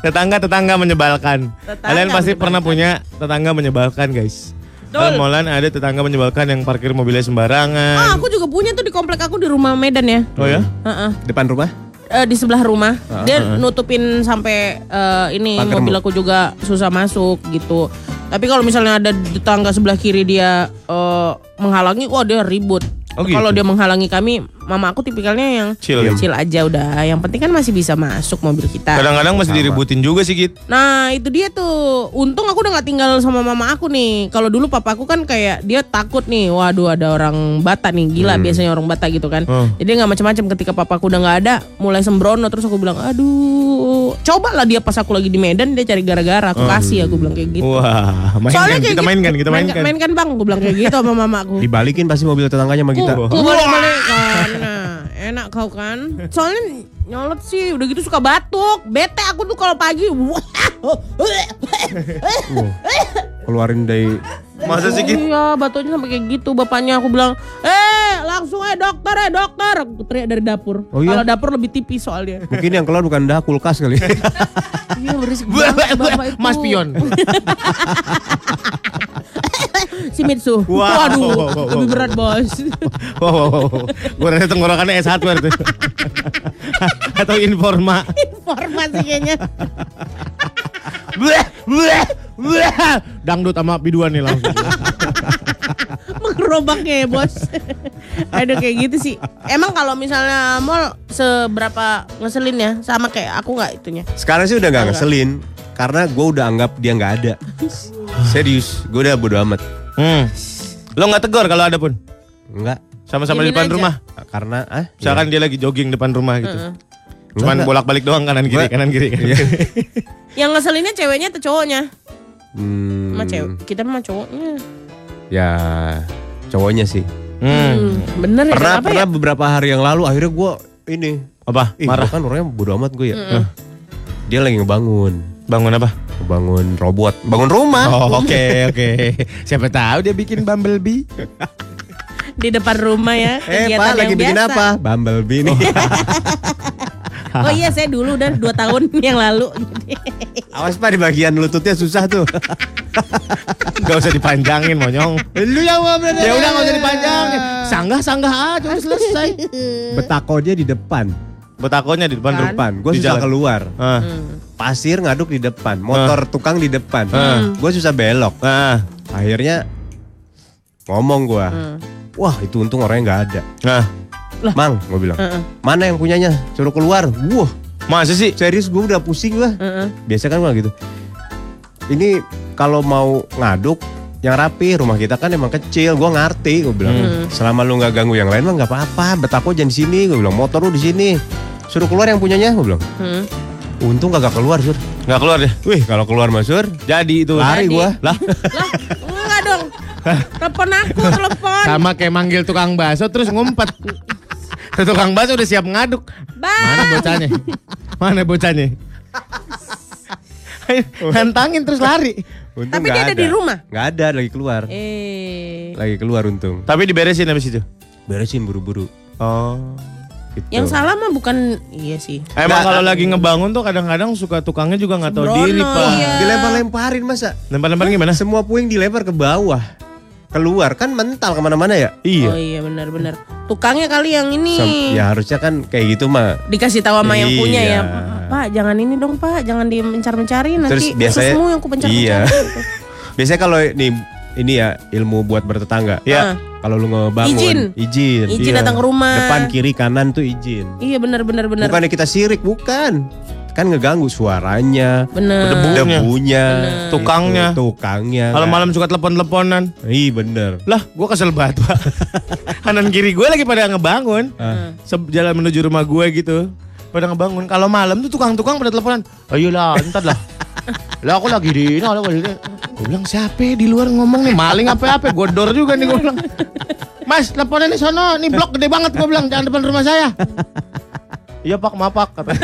Tetangga-tetangga menyebalkan. Tetangga Kalian pasti menyebalkan. pernah punya tetangga menyebalkan, guys. Betul. Molan ada tetangga menyebalkan yang parkir mobilnya sembarangan. Ah, aku juga punya tuh di komplek aku di rumah Medan ya. Oh ya? Heeh. Depan rumah? Eh, di sebelah rumah. Dia nutupin sampai eh, ini mobil. aku juga susah masuk gitu. Tapi kalau misalnya ada tetangga sebelah kiri dia eh, menghalangi wah dia ribut. Oh, gitu? kalau dia menghalangi kami mama aku tipikalnya yang Chill. chill aja udah. Yang penting kan masih bisa masuk mobil kita. Kadang-kadang masih diributin juga sih, Git. Nah itu dia tuh. Untung aku udah gak tinggal sama mama aku nih. Kalau dulu papaku kan kayak Dia takut nih Waduh ada orang Bata nih. Gila biasanya orang Bata gitu kan. Hmm. Jadi gak macam-macam ketika papaku udah gak ada Mulai sembrono. Terus aku bilang Aduh. Coba lah dia pas aku lagi di Medan Dia cari gara-gara. Aku kasih aku bilang kayak gitu. Wah, mainkan, Soalnya kayak kita gitu- mainkan, kita mainkan. Mainkan. bang. Aku bilang kayak gitu sama mama aku. Dibalikin pasti mobil tetangganya sama kita. Ku, ku balik-balik. Kan Nah enak kau kan? Soalnya nyolot sih Udah gitu suka batuk. Bete aku tuh kalau pagi. Keluarin dari Masa sih, Git? Iya, batunya sampai kayak gitu. Bapaknya aku bilang, "Eh, langsung eh dokter, eh dokter." Aku teriak dari dapur. Oh iya? Kalau dapur lebih tipis soalnya. mungkin yang keluar bukan dah kulkas kali. [laughs] Iya, berisik banget bapak itu. Mas Pion. [laughs] si Mitsu. Wow. Waduh, Wow, wow, wow, lebih berat, Bos. [laughs] Wow, wow, wow. Gue rasa tenggorokannya S1 itu. Atau informa. Informasi kayaknya. Bleh, bleh, bleh. Dangdut sama biduan nih langsung. [laughs] Mengerobaknya ya, Bos. [laughs] Aduh kayak gitu sih. Emang kalau misalnya mall seberapa ngeselin ya sama kayak aku nggak itunya. Sekarang sih udah nggak Enggak. ngeselin karena gue udah anggap dia nggak ada. [laughs] Serius, gue udah bodo amat. Hmm. Lo nggak tegur kalau ada pun? Enggak, Sama-sama di depan aja. rumah. karena ah, Misalkan dia lagi jogging depan rumah gitu. Heeh. Cuman bolak-balik doang kanan kiri, kanan kiri. Kanan Iya. kiri. [laughs] Yang ngeselinnya ceweknya atau cowoknya? Hmm, Sama cewek. Kita mah cowoknya. Ya, cowoknya sih. Hmm. Hmm, bener ya Pernah kenapa pernah ya? beberapa hari yang lalu akhirnya gue ini Apa? Ih, Marah. kan orangnya bodo amat gue ya. Dia lagi ngebangun, Bangun apa? ngebangun robot, bangun rumah. Oh, [laughs] oke oke. Siapa tahu dia bikin Bumblebee. Di depan rumah ya. Eh, Pak lagi yang bikin biasa. apa? Bumblebee nih. Oh [laughs] iya saya dulu udah dua tahun [laughs] yang lalu. Awas Pak di bagian lututnya susah tuh. Gak usah dipanjangin monyong. Lu yang ngomong Ya udah gak usah dipanjangin. Sanggah sanggah aja udah selesai. Betako dia di depan, Betakonya di depan Kan? depan. Gue susah jalan. keluar. Ah. Pasir ngaduk di depan, motor tukang di depan. Ah. Gue susah belok. Nah, Akhirnya ngomong gua. Wah, itu untung orangnya nggak ada. nah. Mang, gue bilang. Heeh. Mana yang punyanya? Suruh keluar. Wah, Masa sih? serius gue udah pusing gua. Heeh. Biasa kan gua gitu. Ini kalau mau ngaduk yang rapi rumah kita kan emang kecil gue ngerti gue bilang selama lu nggak ganggu yang lain mah nggak apa-apa betako jangan di sini gue bilang motor lu di sini suruh keluar yang punyanya gue bilang Hmm. untung kagak keluar sur Gak keluar deh. wih kalau keluar mas sur Jadi itu. lari Jadi. gua Lah, Lah, enggak dong. Telepon aku, telepon. sama kayak manggil tukang bakso terus ngumpet. [laughs] Tukang bakso udah siap ngaduk. Mana Bang. bocahnya? [laughs] Mana bocahnya? [laughs] Nantangin terus lari. untung Tapi dia ada di rumah? nggak ada lagi keluar Eh, lagi keluar untung Tapi diberesin habis itu. beresin buru-buru Oh. gitu. yang salah mah bukan iya sih. Emang kalau lagi ngebangun tuh kadang-kadang suka tukangnya juga nggak tahu diri, Pak. iya. dilempar-lemparin masa Lempar-lempar gimana? semua puing dilempar ke bawah keluar kan mental ke mana-mana ya Iya. Oh iya benar-benar. Tukangnya kali yang ini. Sem- ya harusnya kan kayak gitu mah Dikasih tahu sama yang punya ya. Iya. Pak, jangan ini dong, Pak. Jangan dimencar-mencari nanti. Terus biasanya ususmu yang ku pencar-pencar. Iya. gitu. [laughs] Biasanya kalau nih ini ya ilmu buat bertetangga. Ya. Ah. Kalau lu ngebangun Izin. izin. Izin Iya. datang ke rumah. Depan kiri kanan tuh izin. Iya benar-benar benar. Bukannya kita sirik, bukan. Kan ngeganggu suaranya, Benar. Debunya. debunya, Bener. Tukangnya. gitu, tukangnya. Kalau malam suka telepon-teleponan. Ih bener. Lah, gua kesel banget, Pak. [laughs] Kanan kiri gue lagi pada ngebangun. Se- Jalan menuju rumah gue gitu. Pada ngebangun. Kalau malam tuh tukang-tukang pada teleponan. Ayolah, entar lah. [laughs] lah aku lagi di ini, aku lagi di Gue bilang siapa ya di luar ngomong nih maling apa-apa, godor juga nih gue bilang. [laughs] Mas, teleponnya nih sono, nih blok gede banget gue bilang, jangan depan rumah saya. Iya pak, maaf pak. Kata.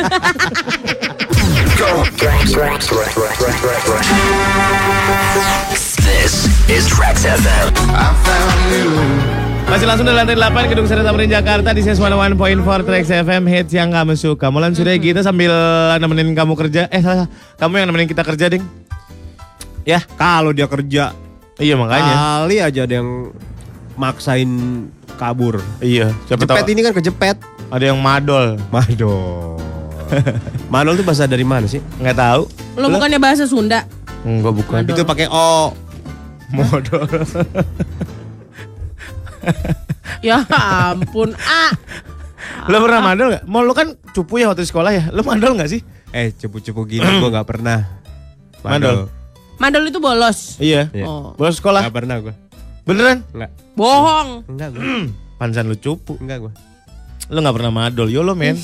This is FM. I found you Masih langsung dari lantai 8 Gedung Seri Tamrin Jakarta di Ses 101.4 Trax FM hits yang kamu suka. Mulan sudah kita sambil nemenin kamu kerja. Eh salah, kamu yang nemenin kita kerja, Ding. Ya, kalau dia kerja Iya makanya. kali aja ada yang maksain kabur. Iya, siapa Jepet tahu ini kan kejepet. Ada yang madol. Madol. [laughs] Madol itu bahasa dari mana sih? Nggak tahu. Lo bukannya bahasa Sunda? Enggak bukan. Madol. Itu pakai O. Modal. [laughs] Ya ampun. Ah. Lo pernah madol nggak? Mau lo kan cupu ya waktu sekolah ya. Lo madol nggak sih? Eh, cepu-cepu gini gua nggak pernah. Madol. Mandol itu bolos. Iya. Iya. Oh. Bolos sekolah. Nggak pernah gua. Beneran? Enggak. Bohong. Enggak gua. Pansan lo cupu. Enggak gua. Lo nggak pernah madol. Yo lo men.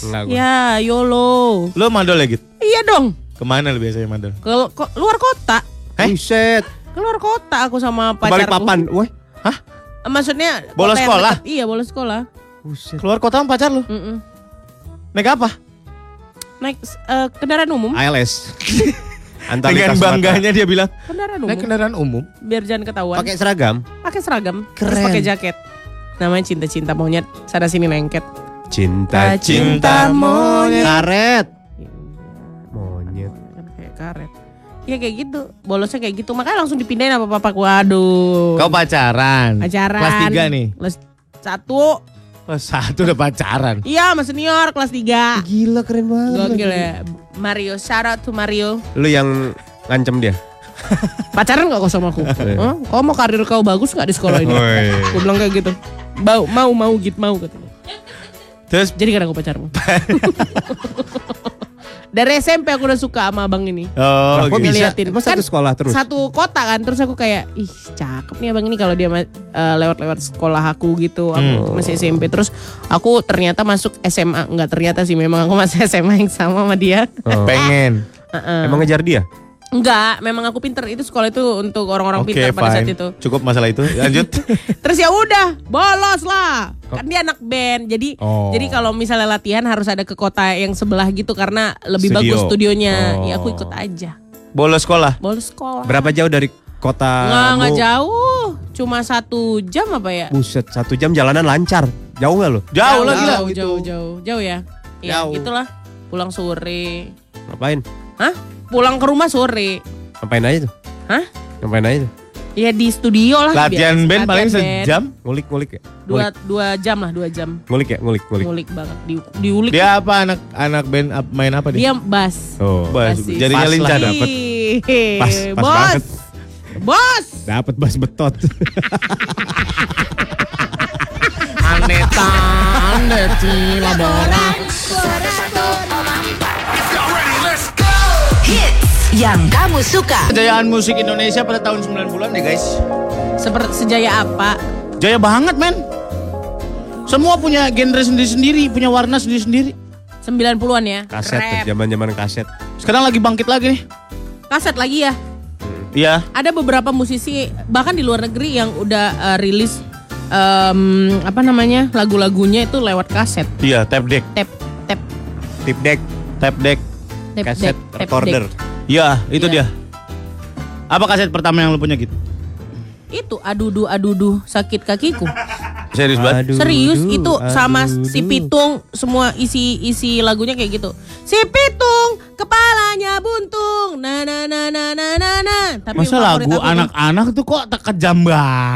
Enggak. Ya, YOLO. Lo madol ya gitu? Iya dong. Ke mana lo biasanya madol? Ke, ke- luar kota. Eh? Buset. Keluar kota aku sama Balik pacarku. papan. Wah. Hah? Maksudnya Bolos sekolah? dekat. Iya, bolos sekolah. Buset. Keluar kota sama pacar lo? Mm-mm. Naik apa? Naik eh, kendaraan umum. ALS. [laughs] Dengan bangganya dia bilang, Kendaraan naik umum. kendaraan umum. Biar jangan ketahuan. Pakai seragam. pakai seragam, terus Keren. pakai jaket. Namanya cinta-cinta monyet. Sana sini lengket. Cinta, cinta monyet. Karet. Monyet. Kan kayak karet. Ya kayak gitu. Bolosnya kayak gitu. Makanya langsung dipindahin sama papaku. Waduh. Kau pacaran. pacaran. Kelas 3 nih. Kelas satu. Kelas 1 udah pacaran. [laughs] Iya, sama senior kelas 3. Gila keren banget. Gokil ya. Mario, shout out to Mario. Lu yang ngancem dia. Pacaran gak kau sama aku? [laughs] Hah? Kau mau karir kau bagus gak di sekolah ini? Gue bilang kayak gitu. Mau, mau, mau, gitu, mau katanya. Terus Jadi kan aku pacarmu. [laughs] Dari SMP aku udah suka sama abang ini. Oh, kok gitu. bisa? Emang satu sekolah terus? Satu kota kan, terus aku kayak, ih cakep nih abang ini kalau dia eh, lewat-lewat sekolah aku gitu, aku Hmm. masih SMP. Terus aku ternyata masuk SMA, nggak ternyata sih memang aku masih SMA yang sama sama dia. Oh. [laughs] pengen. Heeh. Emang ngejar dia? Enggak, memang aku pinter. Itu sekolah itu untuk orang-orang Oke, pintar pada saat fine. itu. Cukup masalah itu. Lanjut. [laughs] Terus ya udah, bolos lah. Kan dia anak band. Jadi Oh. jadi kalau misalnya latihan harus ada ke kota yang sebelah gitu karena lebih Studio. bagus studionya. Oh. Ya aku ikut aja. Bolos sekolah. Bolos sekolah. Berapa jauh dari kota? Nggak, nggak jauh. Cuma satu jam apa ya? Buset, satu jam jalanan lancar. Jauh nggak lu? Jauh lah gila. Jauh, jauh, jauh, jauh ya. Ya, Jauh. gitulah. Pulang sore. Ngapain? Hah? Pulang ke rumah sore. Ngapain aja tuh? Hah? Ngapain aja tuh? Ya di studio lah. Latihan biasa. band paling Latihan band. sejam. Ngulik-ngulik ya? Dua, dua jam lah, dua jam. Ngulik ya? Ngulik, ngulik. Ngulik banget. Di, diulik. Dia apa anak anak band ap- main apa dia? Dia bass. Oh. Bas, Basis. jadinya Pas lincah. Ih, Pas, pas bos. banget. Bos. Dapat bas betot. [laughs] Aneta, aneta, labora. Hits yang kamu suka. Kejayaan musik Indonesia pada tahun 90-an deh guys. Seperti sejaya apa? Jaya banget men. Semua punya genre sendiri-sendiri, punya warna sendiri-sendiri. 90-an ya. Kaset zaman-zaman kaset. Sekarang lagi bangkit lagi nih. Kaset lagi ya. Iya. Ada beberapa musisi bahkan di luar negeri yang udah uh, rilis em, apa namanya lagu-lagunya itu lewat kaset. Iya, tape deck, Tap tap Tip deck, tape deck. tap kaset deck, tap recorder. deck. Iya, itu Iya. dia. Apa kaset pertama yang lu punya gitu? Itu adudu adudu sakit kakiku. Serius banget? Aduh, Serius itu sama aduh, si. Pitung semua isi isi lagunya kayak gitu. Si Pitung kepalanya buntung. Na na na na na na na. Tapi Masa lagu anak-anak tuh kok tak kejam Kan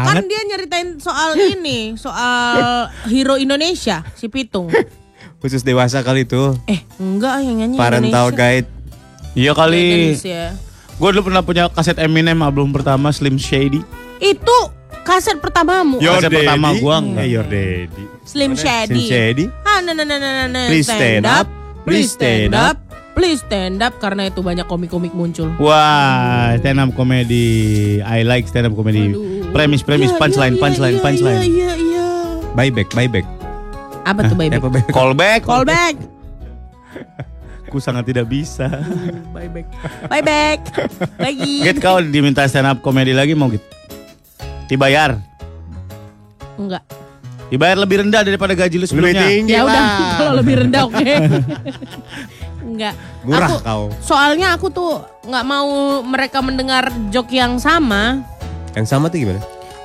banget? dia nyeritain soal ini, soal hero Indonesia, si Pitung. [laughs] Khusus dewasa kali itu. Eh, enggak yang nyanyi Parental Indonesia. guide. Iya kali. Indonesia. Gue dulu pernah punya kaset Eminem album pertama Slim Shady. Itu kaset pertamamu. Yo. Kaset pertama gua enggak. Eh, Your Daddy. Slim Shady. Slim Shady. Ah, nah, nah, nah, nah, nah, Please stand up. Please stand up. Please stand up karena itu banyak komik-komik muncul. Wah, stand up comedy. I like stand up comedy. Aduh. Premis, premis, Iya, punchline, iya, punchline, iya, punchline. Iya, iya, iya. Buyback, buyback. Apa tuh buyback? Callback. Call back. [laughs] Ku sangat tidak bisa. [laughs] Bye back. Bye back. Lagi. Git kau diminta stand up comedy lagi mau gitu? Dibayar. Enggak. Dibayar lebih rendah daripada gaji lu Lebih sebelumnya. tinggi Ya udah, lah. [laughs] kalau lebih rendah oke. [laughs] Enggak. Murah Aku, kau. soalnya aku tuh nggak mau mereka mendengar joke yang sama. Yang sama tuh gimana?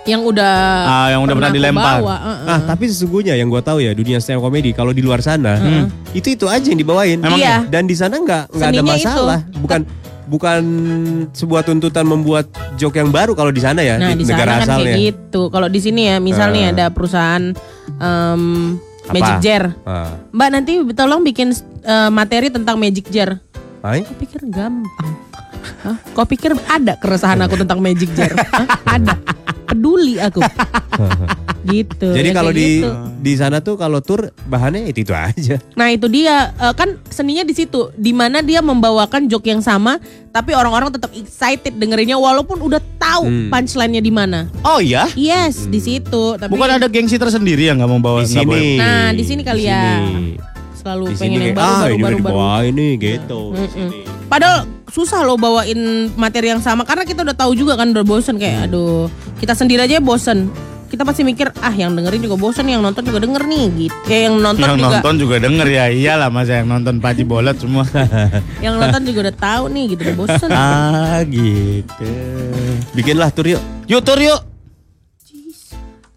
Yang udah Ah, yang udah pernah aku dilempar. bawa, uh-uh. Ah, tapi sesungguhnya yang gua tahu ya dunia stand up comedy kalau di luar sana itu itu aja yang dibawain. Emang Iya. Dan di sana nggak nggak ada Seninya itu. masalah. Bukan bukan sebuah tuntutan membuat joke yang baru kalau di sana ya Nah di, di sana negara kan asalnya. kayak gitu. Kalau di sini ya, misalnya Eh. ada perusahaan Apa? Magic Jar. Ah. Mbak nanti tolong bikin eh, materi tentang Magic Jar. Hai? Kau pikir gampang? Hah? Kau pikir ada keresahan aku tentang Magic Jar? Hah? Ada. Peduli aku. gitu. Jadi ya kalau di gitu. di sana tuh kalau tour bahannya itu itu aja. Nah itu dia eh, kan seninya di situ, di mana dia membawakan joke yang sama, tapi orang-orang tetap excited dengerinnya walaupun udah tahu Hmm. punchline-nya di mana. Oh iya? Yes, di situ. Tapi Bukan ada gengsi tersendiri yang nggak mau bawa Di sini. Nah, di sini kali Di ya. sini. selalu Di sini pengen yang kayak, baru, ah baru, ini baru, baru. dibawain nih gitu. Di Mm-mm. sini. Padahal susah loh bawain materi yang sama karena kita udah tahu juga kan udah bosen Hmm. kayak aduh kita sendiri aja bosen. Kita pasti mikir ah yang dengerin juga bosen, yang nonton juga denger nih gitu. Ya yang nonton Yang juga nonton juga denger ya iyalah masa yang nonton Paji Bolot semua. [laughs] yang nonton juga udah tahu nih gitu udah bosen. ah gitu. Bikinlah tour yuk. Yuk tur yuk.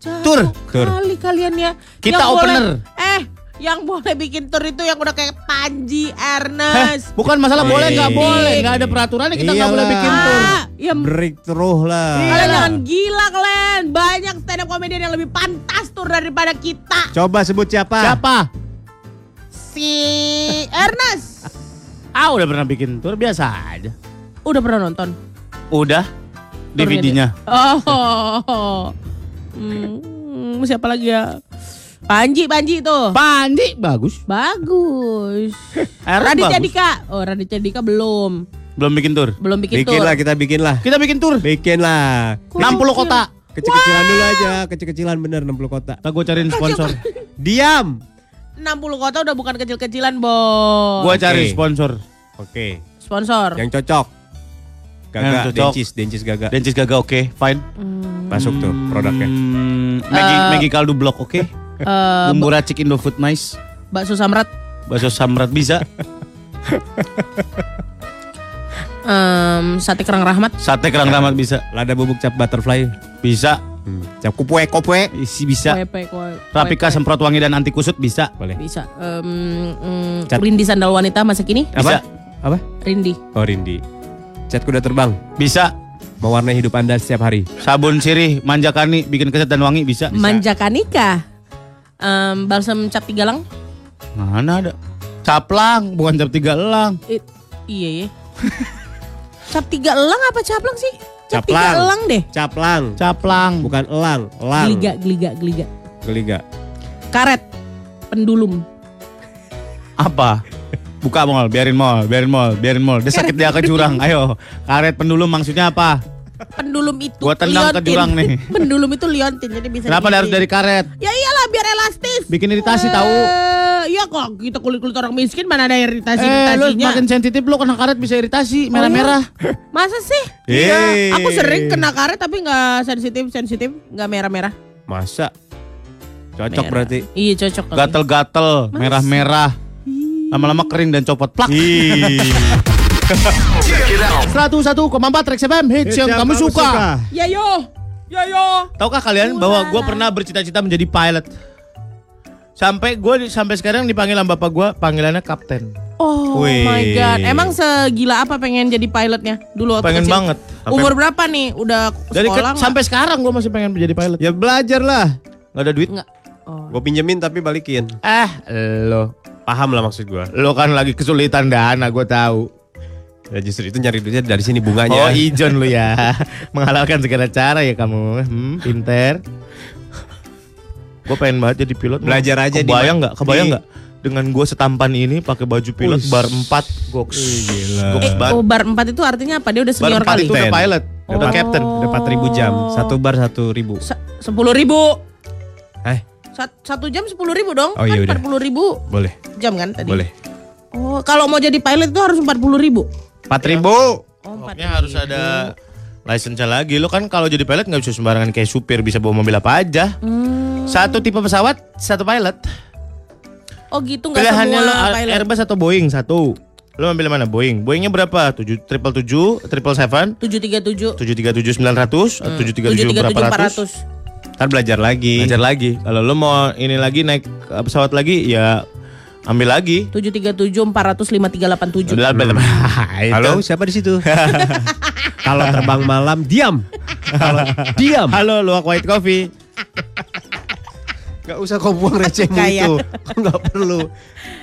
Jauh Tur. Tur. Kali kalian ya. Kita Yang boleh- opener. eh, yang boleh bikin tur itu yang udah kayak Panji, Heh, Ernest. bukan masalah boleh nggak Iya. boleh, nggak ada peraturannya kita nggak boleh bikin tur. Ah, ya Breakthrough lah. Kalian jangan gila kalian. Banyak stand up comedian yang lebih pantas tur daripada kita. Coba sebut siapa? Siapa? Si Ernest. [laughs] Ah udah pernah bikin tur biasa aja. Udah pernah nonton? Udah DVD-nya. Oh. Hmm, siapa lagi ya? Panji, Panji itu. Panji bagus. Bagus. [laughs] Raditya bagus. Dika. Oh, Raditya Dika belum. Belum bikin tur. Belum bikin, Bikin tur. lah kita bikin lah. Kita bikin tur. Bikin lah. 60 kota. Kecil-kecilan dulu aja, kecil-kecilan bener 60 kota. Kita gue cariin sponsor. Diam. 60 kota udah bukan kecil-kecilan, Bo. Gue cari Oke. sponsor. Oke. Sponsor. Yang cocok. Gaga, Yang cocok. dencis, dencis gaga. Dencis gagal oke, fine. Masuk tuh produknya. Hmm, Maggi, Eh, Maggi kaldu blok oke. Eh, Bumbu racik Indofood nice. bakso samrat. Bakso samrat bisa. Em, sate kerang rahmat. Sate kerang ramat bisa. Lada bubuk cap butterfly. Bisa. Hmm. Cap kupue, kupue. Isi bisa. Kuepe, kue- Rapika semprot wangi dan anti kusut bisa. Boleh. Bisa. Em, mm, Cat. Rindi sandal wanita masa kini. Bisa. Apa? Rindi. Oh Rindi. Cat kuda terbang. Bisa. Mewarnai hidup anda setiap hari. Sabun sirih, manjakani, bikin keset dan wangi bisa. Manjakanika. Em, balsam cap tiga lang. Mana ada? Caplang, bukan cap tiga elang. I- iya ya. cap tiga elang apa caplang sih? Cap tiga Caplang. elang deh. Caplang. Caplang. Bukan elang, elang. Geliga, geliga, geliga. Geliga. Karet. Pendulum. Apa? Buka mall, biarin mall, biarin mall, biarin mall. Dia sakit dia ke jurang. Ayo, karet pendulum maksudnya apa? Pendulum itu Gua tendang ke liontin. jurang nih. [laughs] Pendulum itu liontin jadi bisa Kenapa harus dari karet? Ya iyalah biar elastis. Bikin iritasi tahu. Eh, Iya kok kita kulit-kulit orang miskin mana ada iritasi Eh, lu iritasinya. makin sensitif lu kena karet bisa iritasi, merah-merah. Masa sih? Yeay. Iya. Aku sering kena karet tapi nggak sensitif sensitif nggak merah-merah. Masa? Cocok Merah. berarti. Iya cocok. Gatel-gatel, merah-merah. Lama-lama kering dan copot. Plak. [laughs] Check it out. 101,4 Rex FM hits yang kamu suka. Ya yo. Ya yo. Tahukah kalian bahwa gue pernah bercita-cita menjadi pilot? Sampai gue sampai sekarang dipanggil sama bapak gue panggilannya kapten. Oh Wih. my god. Emang segila apa pengen jadi pilotnya dulu waktu Pengen kecil? banget. Umur berapa nih? Udah Dari sekolah sampai sekarang gue masih pengen menjadi pilot. Ya belajar lah. Gak ada duit. Nggak. Oh. Gue pinjemin tapi balikin. Eh, lo, Paham lah maksud gue. lo kan lagi kesulitan dana, gue tahu. Ya justru itu nyari duitnya dari sini Oh, bunganya. ijon lu ya. [laughs] Menghalalkan segala cara ya kamu. Hmm, pinter. Gue pengen banget jadi pilot. Belajar aja di- Kebayang nggak? Kebayang nggak? Dengan gue setampan ini pakai baju pilot Ush. bar 4 goks. Gila. Goks Eh, banget. oh bar 4 itu artinya apa? Dia udah Bar senior 4 kali. itu udah pilot, udah Oh. captain. Udah 4000 jam. Satu bar satu ribu. Sepuluh ribu. Eh, Sat- Satu jam sepuluh ribu dong. Oh, iya kan udah. empat puluh ribu boleh. jam kan tadi. Boleh. Oh, kalau mau jadi pilot itu harus empat ribu. 4000. Oh, Pokoknya harus ada license lagi. Lo kan kalau jadi pilot nggak bisa sembarangan kayak supir bisa bawa mobil apa aja. Hmm. Satu tipe pesawat, satu pilot. Oh gitu nggak Pilihannya semua lo pilot. Airbus atau Boeing satu. Lo ambil mana? Boeing. Boeingnya berapa? 7 triple 7, triple 7, 737 737 900, atau 737 berapa ratus? 400. Ntar belajar lagi. Belajar lagi. Kalau lo mau ini lagi naik pesawat lagi ya ambil lagi. 737 400 5387. Udah, udah, udah. [laughs] Itu. Halo, siapa di situ? [laughs] Kalau terbang malam diam. Kalau diam. Halo, luak white coffee. Gak usah kau buang recehmu itu. Gak perlu.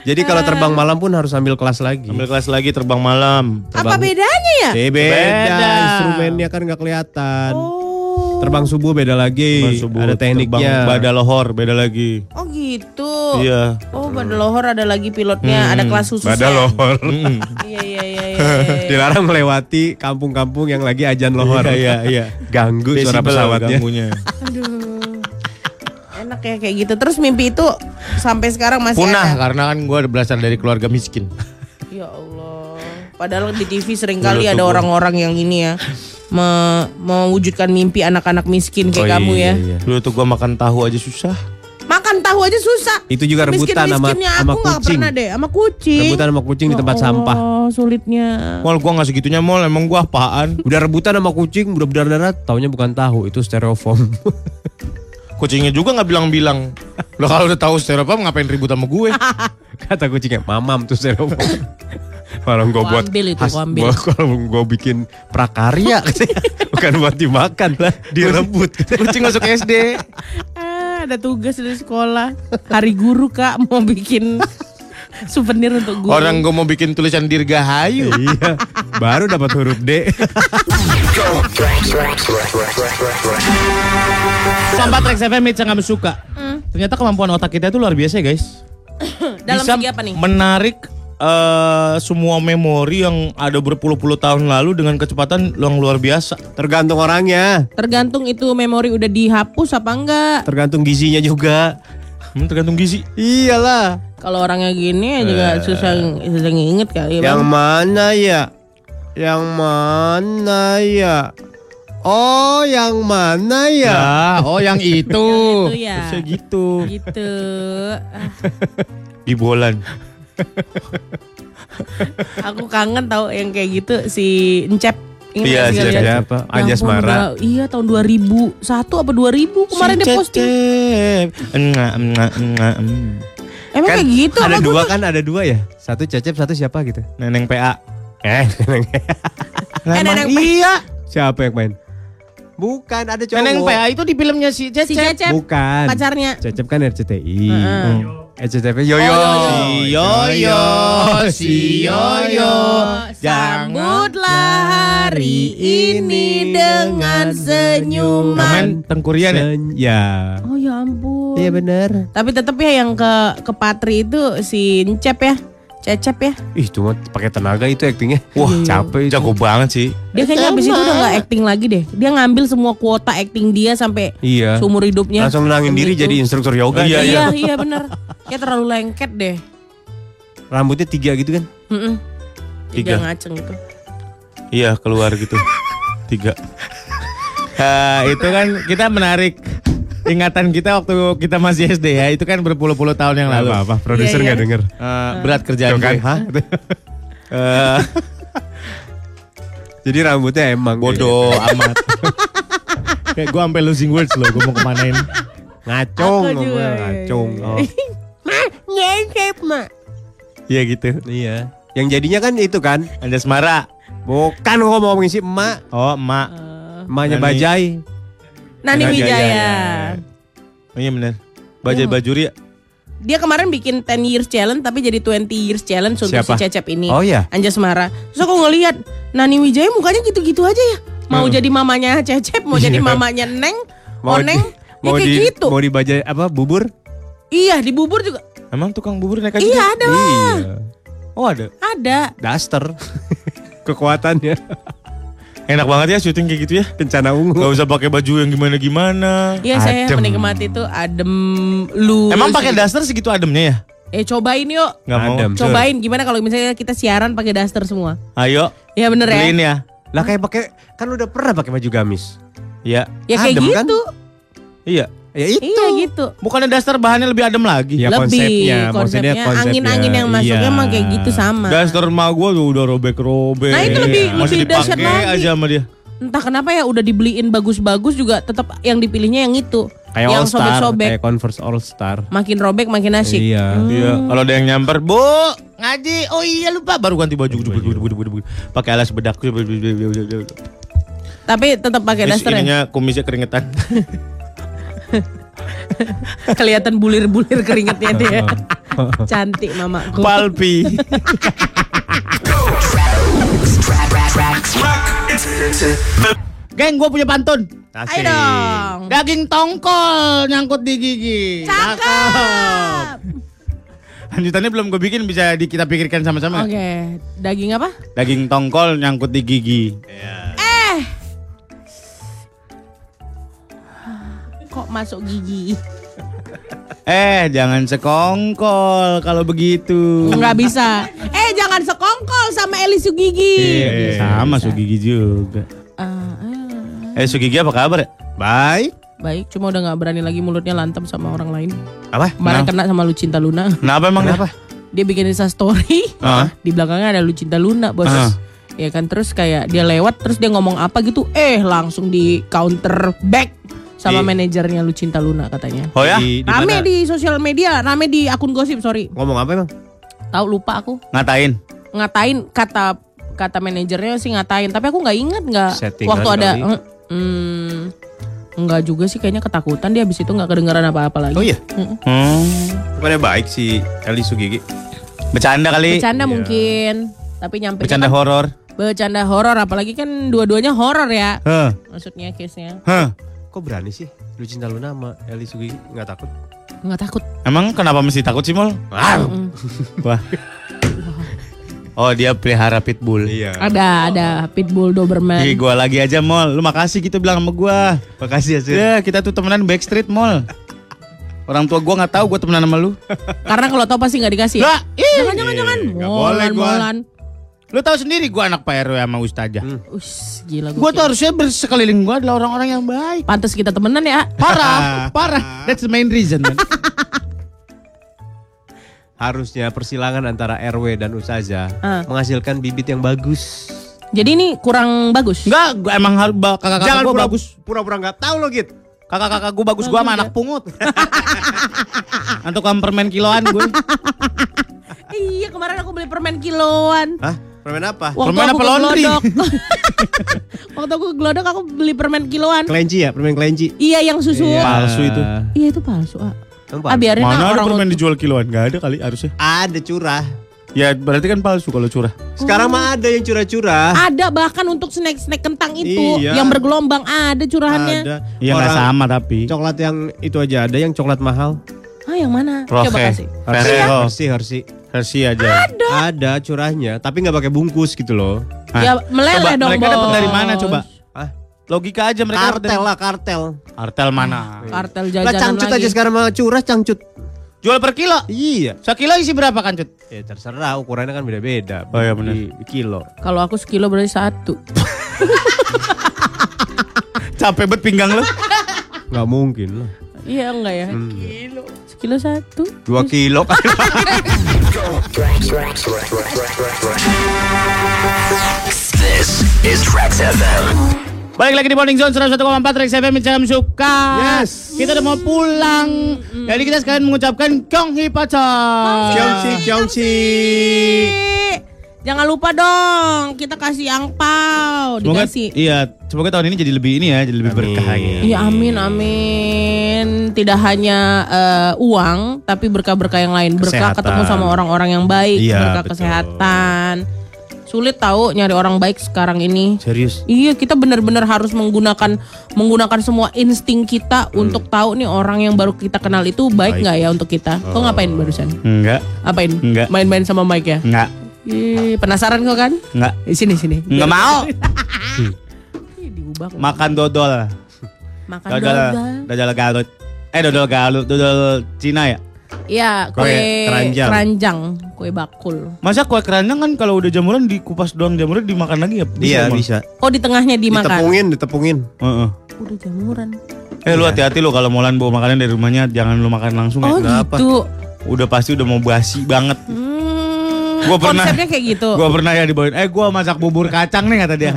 Jadi kalau terbang malam pun harus ambil kelas lagi. Ambil kelas lagi terbang malam. Apa Terbang bedanya ya? Eh, beda. Beda. Instrumennya kan gak kelihatan. Oh. Terbang subuh beda lagi. Terbang subuh, Ada tekniknya. Badal lohor beda lagi. Oh gitu. Iya. Oh, pada lohor ada lagi pilotnya, ada kelas khususnya. Badal lohor. Mm. Iya iya iya iya. iya. Dilarang melewati kampung-kampung yang lagi ajan lohor. Iya, iya, iya. Ganggu suara Desibel pesawatnya. ganggunya. Aduh. Enak ya kayak gitu. Terus mimpi itu sampai sekarang masih Punah ada. karena kan gue berasal dari keluarga miskin. Ya Allah. Padahal di TV sering kali ada orang-orang yang ini ya me- mewujudkan mimpi anak-anak miskin kayak Oh, kamu iya, ya. iya. Dulu tuh gue makan tahu aja susah. Makan tahu aja susah. Itu juga rebutan sama sama nggak kucing. pernah deh sama kucing. Rebutan sama kucing di Ya tempat sampah. Allah, sulitnya. Mall gue gak segitunya mall emang gue apaan? [laughs] Udah rebutan sama kucing, udah berdarah-darah, taunya bukan tahu, itu styrofoam. [laughs] Kucingnya juga nggak bilang-bilang. Lo kalau udah tahu styrofoam ngapain ribut sama gue? [laughs] Kata kucingnya, mamam tuh styrofoam. [laughs] Kalau gue Gua buat ambil itu, has- gua ambil. gua- Kalau gue bikin prakarya, [laughs] bukan buat dimakan lah, direbut. Kucing masuk SD. Ah, ada tugas dari sekolah. Hari guru kak mau bikin [laughs] souvenir untuk guru. Orang gue mau bikin tulisan dirgahayu. iya, baru dapat huruf D. Sampai Trax FM Mitch nggak suka. Ternyata kemampuan otak kita itu luar biasa ya guys. [coughs] Dalam Bisa segi apa nih? menarik eh, semua memori yang ada berpuluh-puluh tahun lalu dengan kecepatan yang luar biasa. Tergantung orangnya, Tergantung itu memori udah dihapus apa enggak. tergantung gizinya juga. Hmm, tergantung gizi. Iyalah. Kalau orangnya gini ya juga susah susah nginget kali Yang bang. mana ya? Yang mana ya? Oh, yang mana ya? Ya, oh yang itu. Yang itu ya. Bisa gitu. Gitu. [laughs] Ah, Di bolan. [laughs] aku kangen tahu yang kayak gitu si Encep. Ingat Iya. Siapa? Ya Anjas ampun, Mara. udah- Iya tahun 2001 apa 2000 kemarin Si dia posting. Enggak, enggak, enggak. Emang kayak gitu ada dua kan ada dua ya satu cecep satu siapa gitu Neneng PA. eh [laughs] Eh, Neneng iya. siapa yang main bukan ada cowok Neneng PA itu di filmnya si Cecep. Si Cecep bukan pacarnya. cecep kan RCTI Heeh. RCTI Yoyo Oh, Si Yoyo, si Yoyo, Sambutlah hari ini dengan senyuman. Tengkurian ya? Sen- ya Oh ya ampun. iya benar Tapi tetap ya yang ke ke Patri itu si Encep ya. Cecep ya. ih cuma pakai tenaga itu aktingnya Wah, capek itu. Jago banget sih. Dia kayaknya abis itu udah gak acting lagi deh. Dia ngambil semua kuota acting dia sampai iya seumur hidupnya. langsung menangin diri Demi jadi itu. instruktur yoga Iya, Iya, iya bener. Kayak terlalu lengket deh. rambutnya tiga gitu kan Mm-mm. Tiga. Dia ngaceng gitu. Iya keluar gitu. Tiga. Eh, [laughs] itu kan kita menarik ingatan kita waktu kita masih SD ya. Itu kan berpuluh-puluh tahun yang lalu. apa produser Iya, nggak iya. denger Eh, berat kerjaan kan, gue. hah? [laughs] Jadi rambutnya emang bodoh amat. Kayak gue sampai losing words loh. Gue mau kemanain. ngacung ngacung iya. oh. [laughs] Ma, nyengkep ma. Iya gitu. iya yang jadinya kan itu kan Anjas Mara. bukan gua mau ngomongin si emak Oh emak. emaknya Nani. bajai Nani Wijaya. Wijaya. Oh iya bener. Bajai Iya. bajuri ya. Dia kemarin bikin 10 years challenge tapi jadi 20 years challenge untuk Siapa? si Cecep ini. Oh, iya? Anjas Mara. Terus aku ngeliat Nani Wijaya mukanya gitu-gitu aja ya. Mau jadi mamanya Cecep, mau jadi Iya. mamanya Neng, mau Oneng, di, ya mau kayak di gitu. mau di bajai apa bubur Iya, di bubur juga. Emang tukang bubur naik aja? Iya, ada lah. iya Oh ada. Ada. daster [laughs] kekuatannya Enak banget ya syuting kayak gitu ya. kencana ungu Gak usah pakai baju yang gimana-gimana. Iya, saya menikmati itu adem lu. Emang pakai daster segitu ademnya ya? Eh cobain yuk. Gak mau. Adem. Cobain gimana kalau misalnya kita siaran pakai daster semua? Ayo. Ya bener ya. Beliin ya. lah kayak pakai kan udah pernah pakai baju gamis Iya. Ya kayak Adem, kan? gitu. Iya. Ya itu. Iya gitu. Bukannya daster bahannya lebih adem lagi? Ya, Lebih konsepnya, konsepnya konsepnya. angin-angin yang masuknya Iya. mah kayak gitu sama. Daster mah gua tuh udah robek-robek. Nah, itu lebih- Masih lebih dahsyat dipakai lagi. aja sama dia. Entah kenapa ya udah dibeliin bagus-bagus juga tetap yang dipilihnya yang itu. Kayak yang All Star, sobek-sobek. kayak Converse All Star. Makin robek makin asik. Iya. Iya, kalau ada yang nyamper, "Bu, ngaji." Oh iya lupa baru ganti baju. Pakai alas bedak. Tapi tetap pakai daster ya. ininya kumisnya keringetan. [laughs] [laughs] Kelihatan bulir-bulir keringetnya dia. [laughs] Cantik mamaku. Palpi. [laughs] Geng, gue punya pantun. Ayo dong. Daging tongkol nyangkut di gigi. Cakep. Lanjutannya belum gue bikin bisa di, kita pikirkan sama-sama. Oke, daging apa? Daging tongkol nyangkut di gigi. Eh. Kok masuk gigi? Eh, jangan sekongkol kalau begitu. Enggak bisa. Eh, jangan sekongkol sama Eli Sugigi. Iya, sama Sugigi juga. Ah, ah. Eh, Sugigi apa kabar ya? Baik. baik, cuma udah nggak berani lagi mulutnya lantem sama orang lain. Apa? Kemarin kena sama Lucinta Luna. Kenapa emang? Kenapa? Dia bikin Insta story. Ah. Di belakangnya ada Lucinta Luna, Bos. Ah. Ya kan terus kayak dia lewat terus dia ngomong apa gitu, eh langsung di counter back sama Di- manajernya Lucinta Luna katanya. Oh ya? Di, di Rame mana? di sosial media, rame di akun gosip, sorry. Ngomong apa emang? Tahu lupa aku. Ngatain. Ngatain kata kata manajernya sih ngatain, tapi aku nggak ingat nggak waktu ada mm, hmm, Enggak juga sih kayaknya ketakutan dia habis itu nggak kedengeran apa-apa lagi. Oh iya. Hmm. Bukannya baik si Eli Sugigi. Bercanda kali. Bercanda Iya. mungkin, tapi nyampe Bercanda horor. bercanda horor apalagi kan dua-duanya horor ya. Hah. Maksudnya case-nya. Hah. Kok berani sih Lucinta Luna sama Eli Sugigi nggak takut? Nggak takut. Emang kenapa mesti takut sih, Mol? Mm. Wah. Oh, dia pelihara pitbull. Iya. Ada ada pitbull doberman. Ih, gua lagi aja, Mol. Lu makasih gitu bilang sama gua. Makasih ya, Sir. Ya, kita tuh temenan backstreet, Mol. Orang tua gua nggak tahu gua temenan sama lu. Karena kalau tau pasti nggak dikasih. Lah, ih. Jangan jangan jangan. Molan gua. molan. Lu tahu sendiri gua anak Pak RW sama Ustazah. Ush, gila Gua tuh harusnya bersekeliling gua adalah orang-orang yang baik. Pantes kita temenan ya. Parah, [laughs] parah. That's the main reason, man. [laughs] Harusnya persilangan antara RW dan Ustazah Ah. menghasilkan bibit yang bagus. Jadi ini kurang bagus. Enggak, gua emang harus kakak-kakak Jangan gua pura, bagus. pura-pura nggak tahu lo Git. Kakak-kakak gua bagus, gua sama anak pungut. Untuk [laughs] permen kiloan gue. Iya kemarin aku beli permen kiloan. Hah? Permen apa? Waktu Permen apa laundry? Glodok. [laughs] Waktu aku ke Glodok aku beli permen kiloan. Kelinci ya? Permen kelinci? Iya yang susu. Iya. Palsu itu. Iya itu palsu. Ah, ah biarin Mana ada permen dijual kiloan? Gak ada kali harusnya. Ada curah. Ya berarti kan palsu kalau curah. Sekarang mah ada yang curah-curah. Ada bahkan untuk snack-snack kentang itu Iya. yang bergelombang ada curahannya. Ada. Iya nggak Orang sama tapi. Coklat yang itu aja ada yang coklat mahal. Ah yang mana? Roke. Coba kasih. Ferrero. Hershey, Hershey. Hershey aja. Ada curahnya, tapi nggak pakai bungkus gitu loh. Hah? Ya meleleh Coba, dong mereka dapat dari mana coba? Ah, Logika aja mereka kartel dari- lah, kartel. Kartel mana? Kartel Lah jajanan cangcut lagi. aja sekarang mah curah cangcut. Jual per kilo. Iya. Sekilo isi berapa kan cut? Ya terserah ukurannya kan beda-beda. Oh, iya, benar. Kilo. Kalau aku sekilo berarti satu. [laughs] Capek banget pinggang lu. Nggak mungkin lah. Iya enggak ya? Sekilo. Sekilo satu. Dua kilo. [laughs] This is Trax FM. Balik lagi di Morning Zone 101,4 Rex FM Mencam Suka. Yes. Kita udah mau pulang. Jadi kita sekalian mengucapkan Kyong Hi Pacar. Kyongsi, Kyongsi. Jangan lupa dong, kita kasih angpau, Semoga dikasih. iya, semoga tahun ini jadi lebih ini ya, jadi lebih Amin. berkah ya. Iya amin amin. Tidak hanya eh, uang, tapi berkah-berkah yang lain. Berkah Kesehatan. ketemu sama orang-orang yang baik, Iya, berkah betul. kesehatan. Sulit tahu nyari orang baik sekarang ini. Serius. Iya, kita benar-benar harus menggunakan menggunakan semua insting kita untuk tahu nih orang yang baru kita kenal itu baik nggak ya untuk kita. Kok ngapain barusan? Enggak, Apain? Enggak. Main-main sama Mike ya? enggak, Ih, penasaran kok kan? enggak. Eh, Sini sini. Enggak mau. Diubah. Makan dodol. Makan Dodol, dodol. dodol Garut. Eh dodol Garut, dodol Cina ya? Iya, kue, Kue keranjang. keranjang, kue bakul. Masa kue keranjang kan kalau udah jamuran dikupas doang jamurnya dimakan lagi ya? Iya Mal? bisa. Oh, di tengahnya dimakan. Ditepungin, ditepungin. Heeh. Udah jamuran. Eh lu hati-hati lu kalau Molan bawa makanan dari rumahnya jangan lu makan langsung Oh ya. gitu. Udah pasti udah mau basi banget. Hmm, Gua pernah- Konsepnya kayak gitu. Gua pernah ya dibawain, eh gua masak bubur kacang nih kata dia.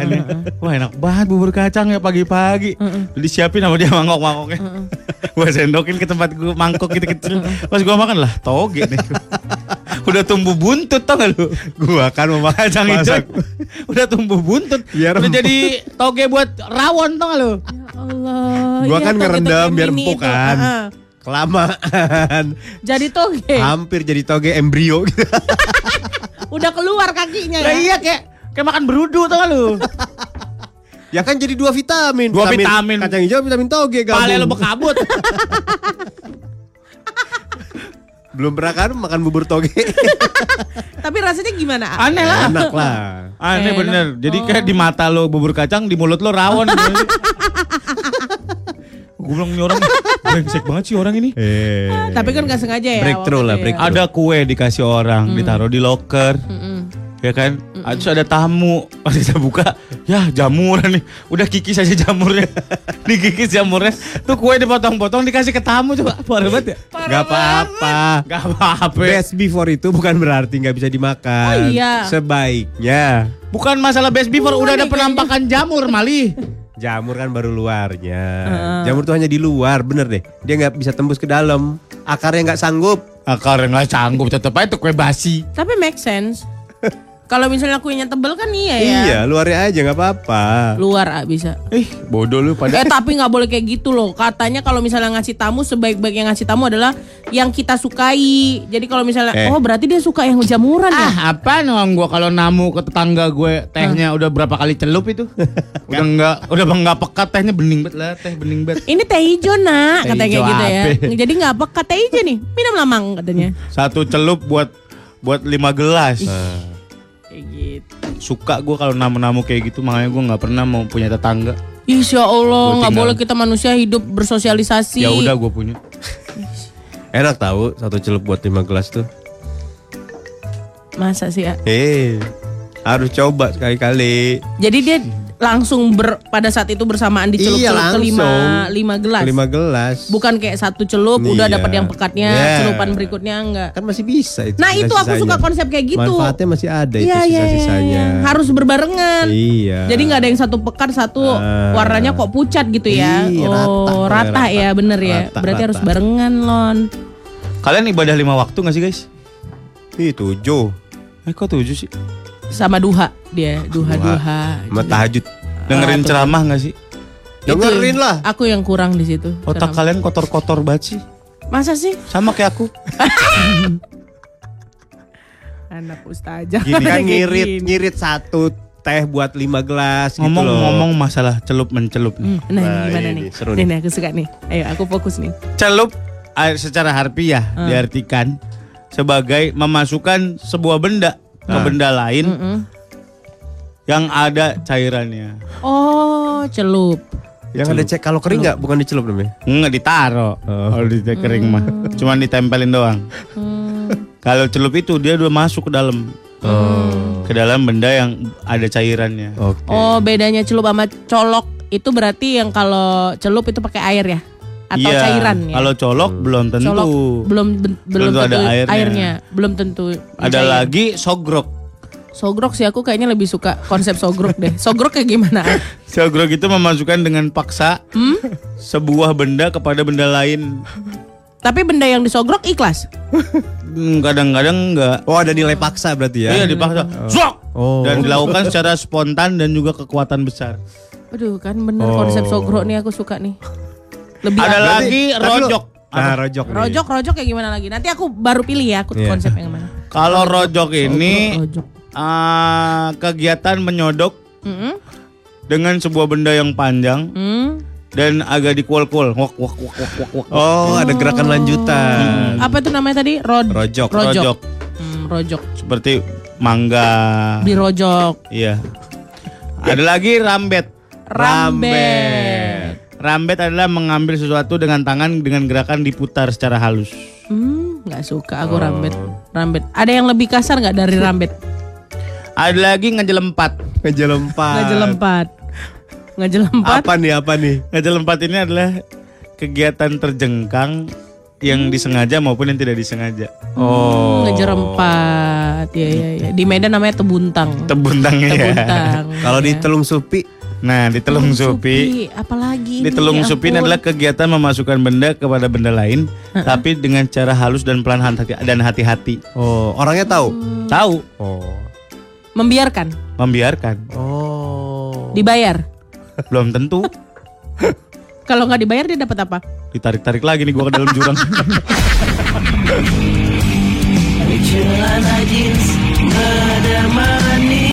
Wah enak banget bubur kacang ya pagi-pagi. Disiapin sama dia mangkok-mangkoknya. [laughs] gua sendokin ke tempat gua mangkok gitu kecil. Pas gua makan lah toge nih. [laughs] Udah tumbuh buntut tau gak lu? Gua kan mau makan kacang hijau. [laughs] Udah tumbuh buntut. Biar Udah jadi toge buat rawon tau gak lu? Allah. Gua iya, kan ngerendam biar empuk itu. kan. Kelamaan. Jadi toge. Hampir jadi toge embrio gitu. Udah keluar kakinya ya. iya kayak kayak makan berudu tau gak lu? [laughs] Ya kan jadi dua vitamin. Dua vitamin. Kacang hijau, vitamin toge gabung. Pale lu bekabut. [laughs] Belum pernah kan makan bubur toge. [laughs] Tapi rasanya gimana? Aneh lah. Enak lah. Aneh Enak. bener. Jadi kayak di mata lo bubur kacang, di mulut lo rawon. Gue bilang ini orang brengsek banget sih orang ini. Eh. Tapi kan gak sengaja ya. Breakthrough lah, ya. breakthrough. Ada kue dikasih orang, ditaruh di locker. Mm-mm. Ya kan? Terus ada tamu. Pas kita buka, ya jamuran nih. Udah kikis aja jamurnya. [laughs] Dikikis jamurnya. Tuh kue dipotong-potong dikasih ke tamu coba. Parah banget ya. Gak apa-apa. Gak apa-apa. Best before itu bukan berarti nggak bisa dimakan. Oh, iya. Sebaiknya Bukan masalah best before, Bukan udah ada nih, penampakan jamur Mali. [laughs] jamur kan baru luarnya. Jamur tuh hanya di luar, bener deh. Dia nggak bisa tembus ke dalam. Akarnya nggak sanggup. Akar nggak sanggup tetep aja tuh kue basi. Tapi make sense. [laughs] Kalau misalnya kuenya tebel kan iya ya. Iya, luarnya aja nggak apa-apa. Luar ah, bisa. Eh, bodoh lu pada. Eh tapi nggak boleh kayak gitu loh. Katanya kalau misalnya ngasih tamu sebaik-baik yang ngasih tamu adalah yang kita sukai. Jadi kalau misalnya Eh. oh berarti dia suka yang jamuran ya. Ah, apa orang gua kalau namu ke tetangga gue tehnya udah berapa kali celup itu? [laughs] udah enggak udah enggak pekat tehnya bening banget lah, teh bening banget. Ini teh hijau nak Teh katanya kayak gitu ya. [laughs] Jadi nggak pekat teh hijau nih. Minum lamang katanya. Satu celup buat buat lima gelas. Suka gua kalau namu-namu kayak gitu, makanya gua nggak pernah mau punya tetangga. Insya Allah nggak boleh kita manusia hidup bersosialisasi. Ya udah gua punya. [laughs] Enak tahu satu celup buat lima gelas tuh. Masa sih ya? Eh, harus coba sekali-kali. Jadi dia langsung ber, pada saat itu bersamaan dicelup Iya, celup ke lima, lima gelas. Lima gelas. Bukan kayak satu celup udah Iya. dapat yang pekatnya, Yeah. celupan berikutnya enggak. Kan masih bisa itu. Nah, itu aku suka konsep kayak gitu. Manfaatnya masih ada itu Iya, iya, iya, sisa-sisanya. iya. Harus berbarengan. Iya. Jadi nggak ada yang satu pekat, satu Ah. warnanya kok pucat gitu ya. Iya, oh, rata, rata, ya, rata. bener ya. Rata, Berarti rata. harus barengan, Lon. Kalian ibadah lima waktu gak sih guys? Ih, tujuh. Eh kok tujuh sih? Sama duha dia, duha-duha. Sama tahajud. Dengerin tuh. ceramah gak sih? Dengerin lah. Aku yang kurang di situ. Otak ceramah. kalian kotor-kotor banget sih. Masa sih? Sama kayak aku. [laughs] Anak ustazah. Gini kan ngirit, gini. ngirit satu teh buat lima gelas gitu loh. Ngomong-ngomong masalah celup mencelup nih. Nah, ini Nah, gimana ini nih? seru nih, nih. aku suka nih. Ayo, aku fokus nih. Celup eh, secara harfiah diartikan sebagai memasukkan sebuah benda ke Nah. benda lain Mm-mm. yang ada cairannya. Oh, celup. Yang ada cek kalau kering nggak bukan dicelup namanya. Enggak ditaro. Oh. Kalau di kering mah cuman ditempelin doang. Kalau celup itu dia udah masuk ke dalam Oh. ke dalam benda yang ada cairannya. Oke. Oh, bedanya celup sama colok itu berarti yang kalau celup itu pakai air ya? Atau Iya, cairan ya? Kalau colok belum tentu. colok belum ben- belum tentu tentu ada airnya. belum tentu Ada cair. lagi sogrok. Sogrok sih aku kayaknya lebih suka konsep sogrok deh. Sogrok kayak gimana? [laughs] Sogrok itu memasukkan dengan paksa Hmm? sebuah benda kepada benda lain. Tapi benda yang disogrok ikhlas. Hmm, Kadang-kadang enggak. Oh ada nilai paksa berarti ya? Iya dipaksa. Zok! Oh. Dan dilakukan secara spontan dan juga kekuatan besar. Aduh kan bener Oh. konsep sogrok nih aku suka nih. Lebih Ada apa? lagi rojok. Nah rojok. nih. Rojok, rojok kayak gimana lagi? Nanti aku baru pilih ya aku Iya. konsep yang mana. Kalau rojok ini rojok. ah, kegiatan menyodok Mm-mm. dengan sebuah benda yang panjang Hmm. dan agak dikual-kual. Wak wak wak wak wak wak. Oh ada gerakan lanjutan. Apa itu namanya tadi? Rod Rojok. Rojok. Rojok Hmm, rojok. seperti mangga. Di rojok. Iya. Ada lagi rambet. Rambet. Rambet adalah mengambil sesuatu dengan tangan dengan gerakan diputar secara halus. Hmm, nggak suka aku Oh. rambet. Rambet. Ada yang lebih kasar nggak dari rambet? Ada lagi ngejelempat. Ngejelempat. Ngejelempat. Ngejelempat. Apa nih apa nih? Ngejelempat ini adalah kegiatan terjengkang yang disengaja maupun yang tidak disengaja. Oh. Ngejerempat. Ya, ya, ya. Di Medan namanya tebuntang. Tebuntangnya ya. Tebuntang. Kalau di ya. Telung Supi, Nah, di Telung Supi, apalagi di Telung ya Supi adalah kegiatan memasukkan benda kepada benda lain, tapi dengan cara halus dan pelan hati dan hati-hati. oh orangnya tahu. Tahu, Oh. membiarkan, membiarkan, Oh. dibayar. belum tentu. [laughs] Kalau nggak dibayar dia dapat apa? Ditarik-tarik lagi nih gua ke dalam jurang. [laughs] Celana jeans.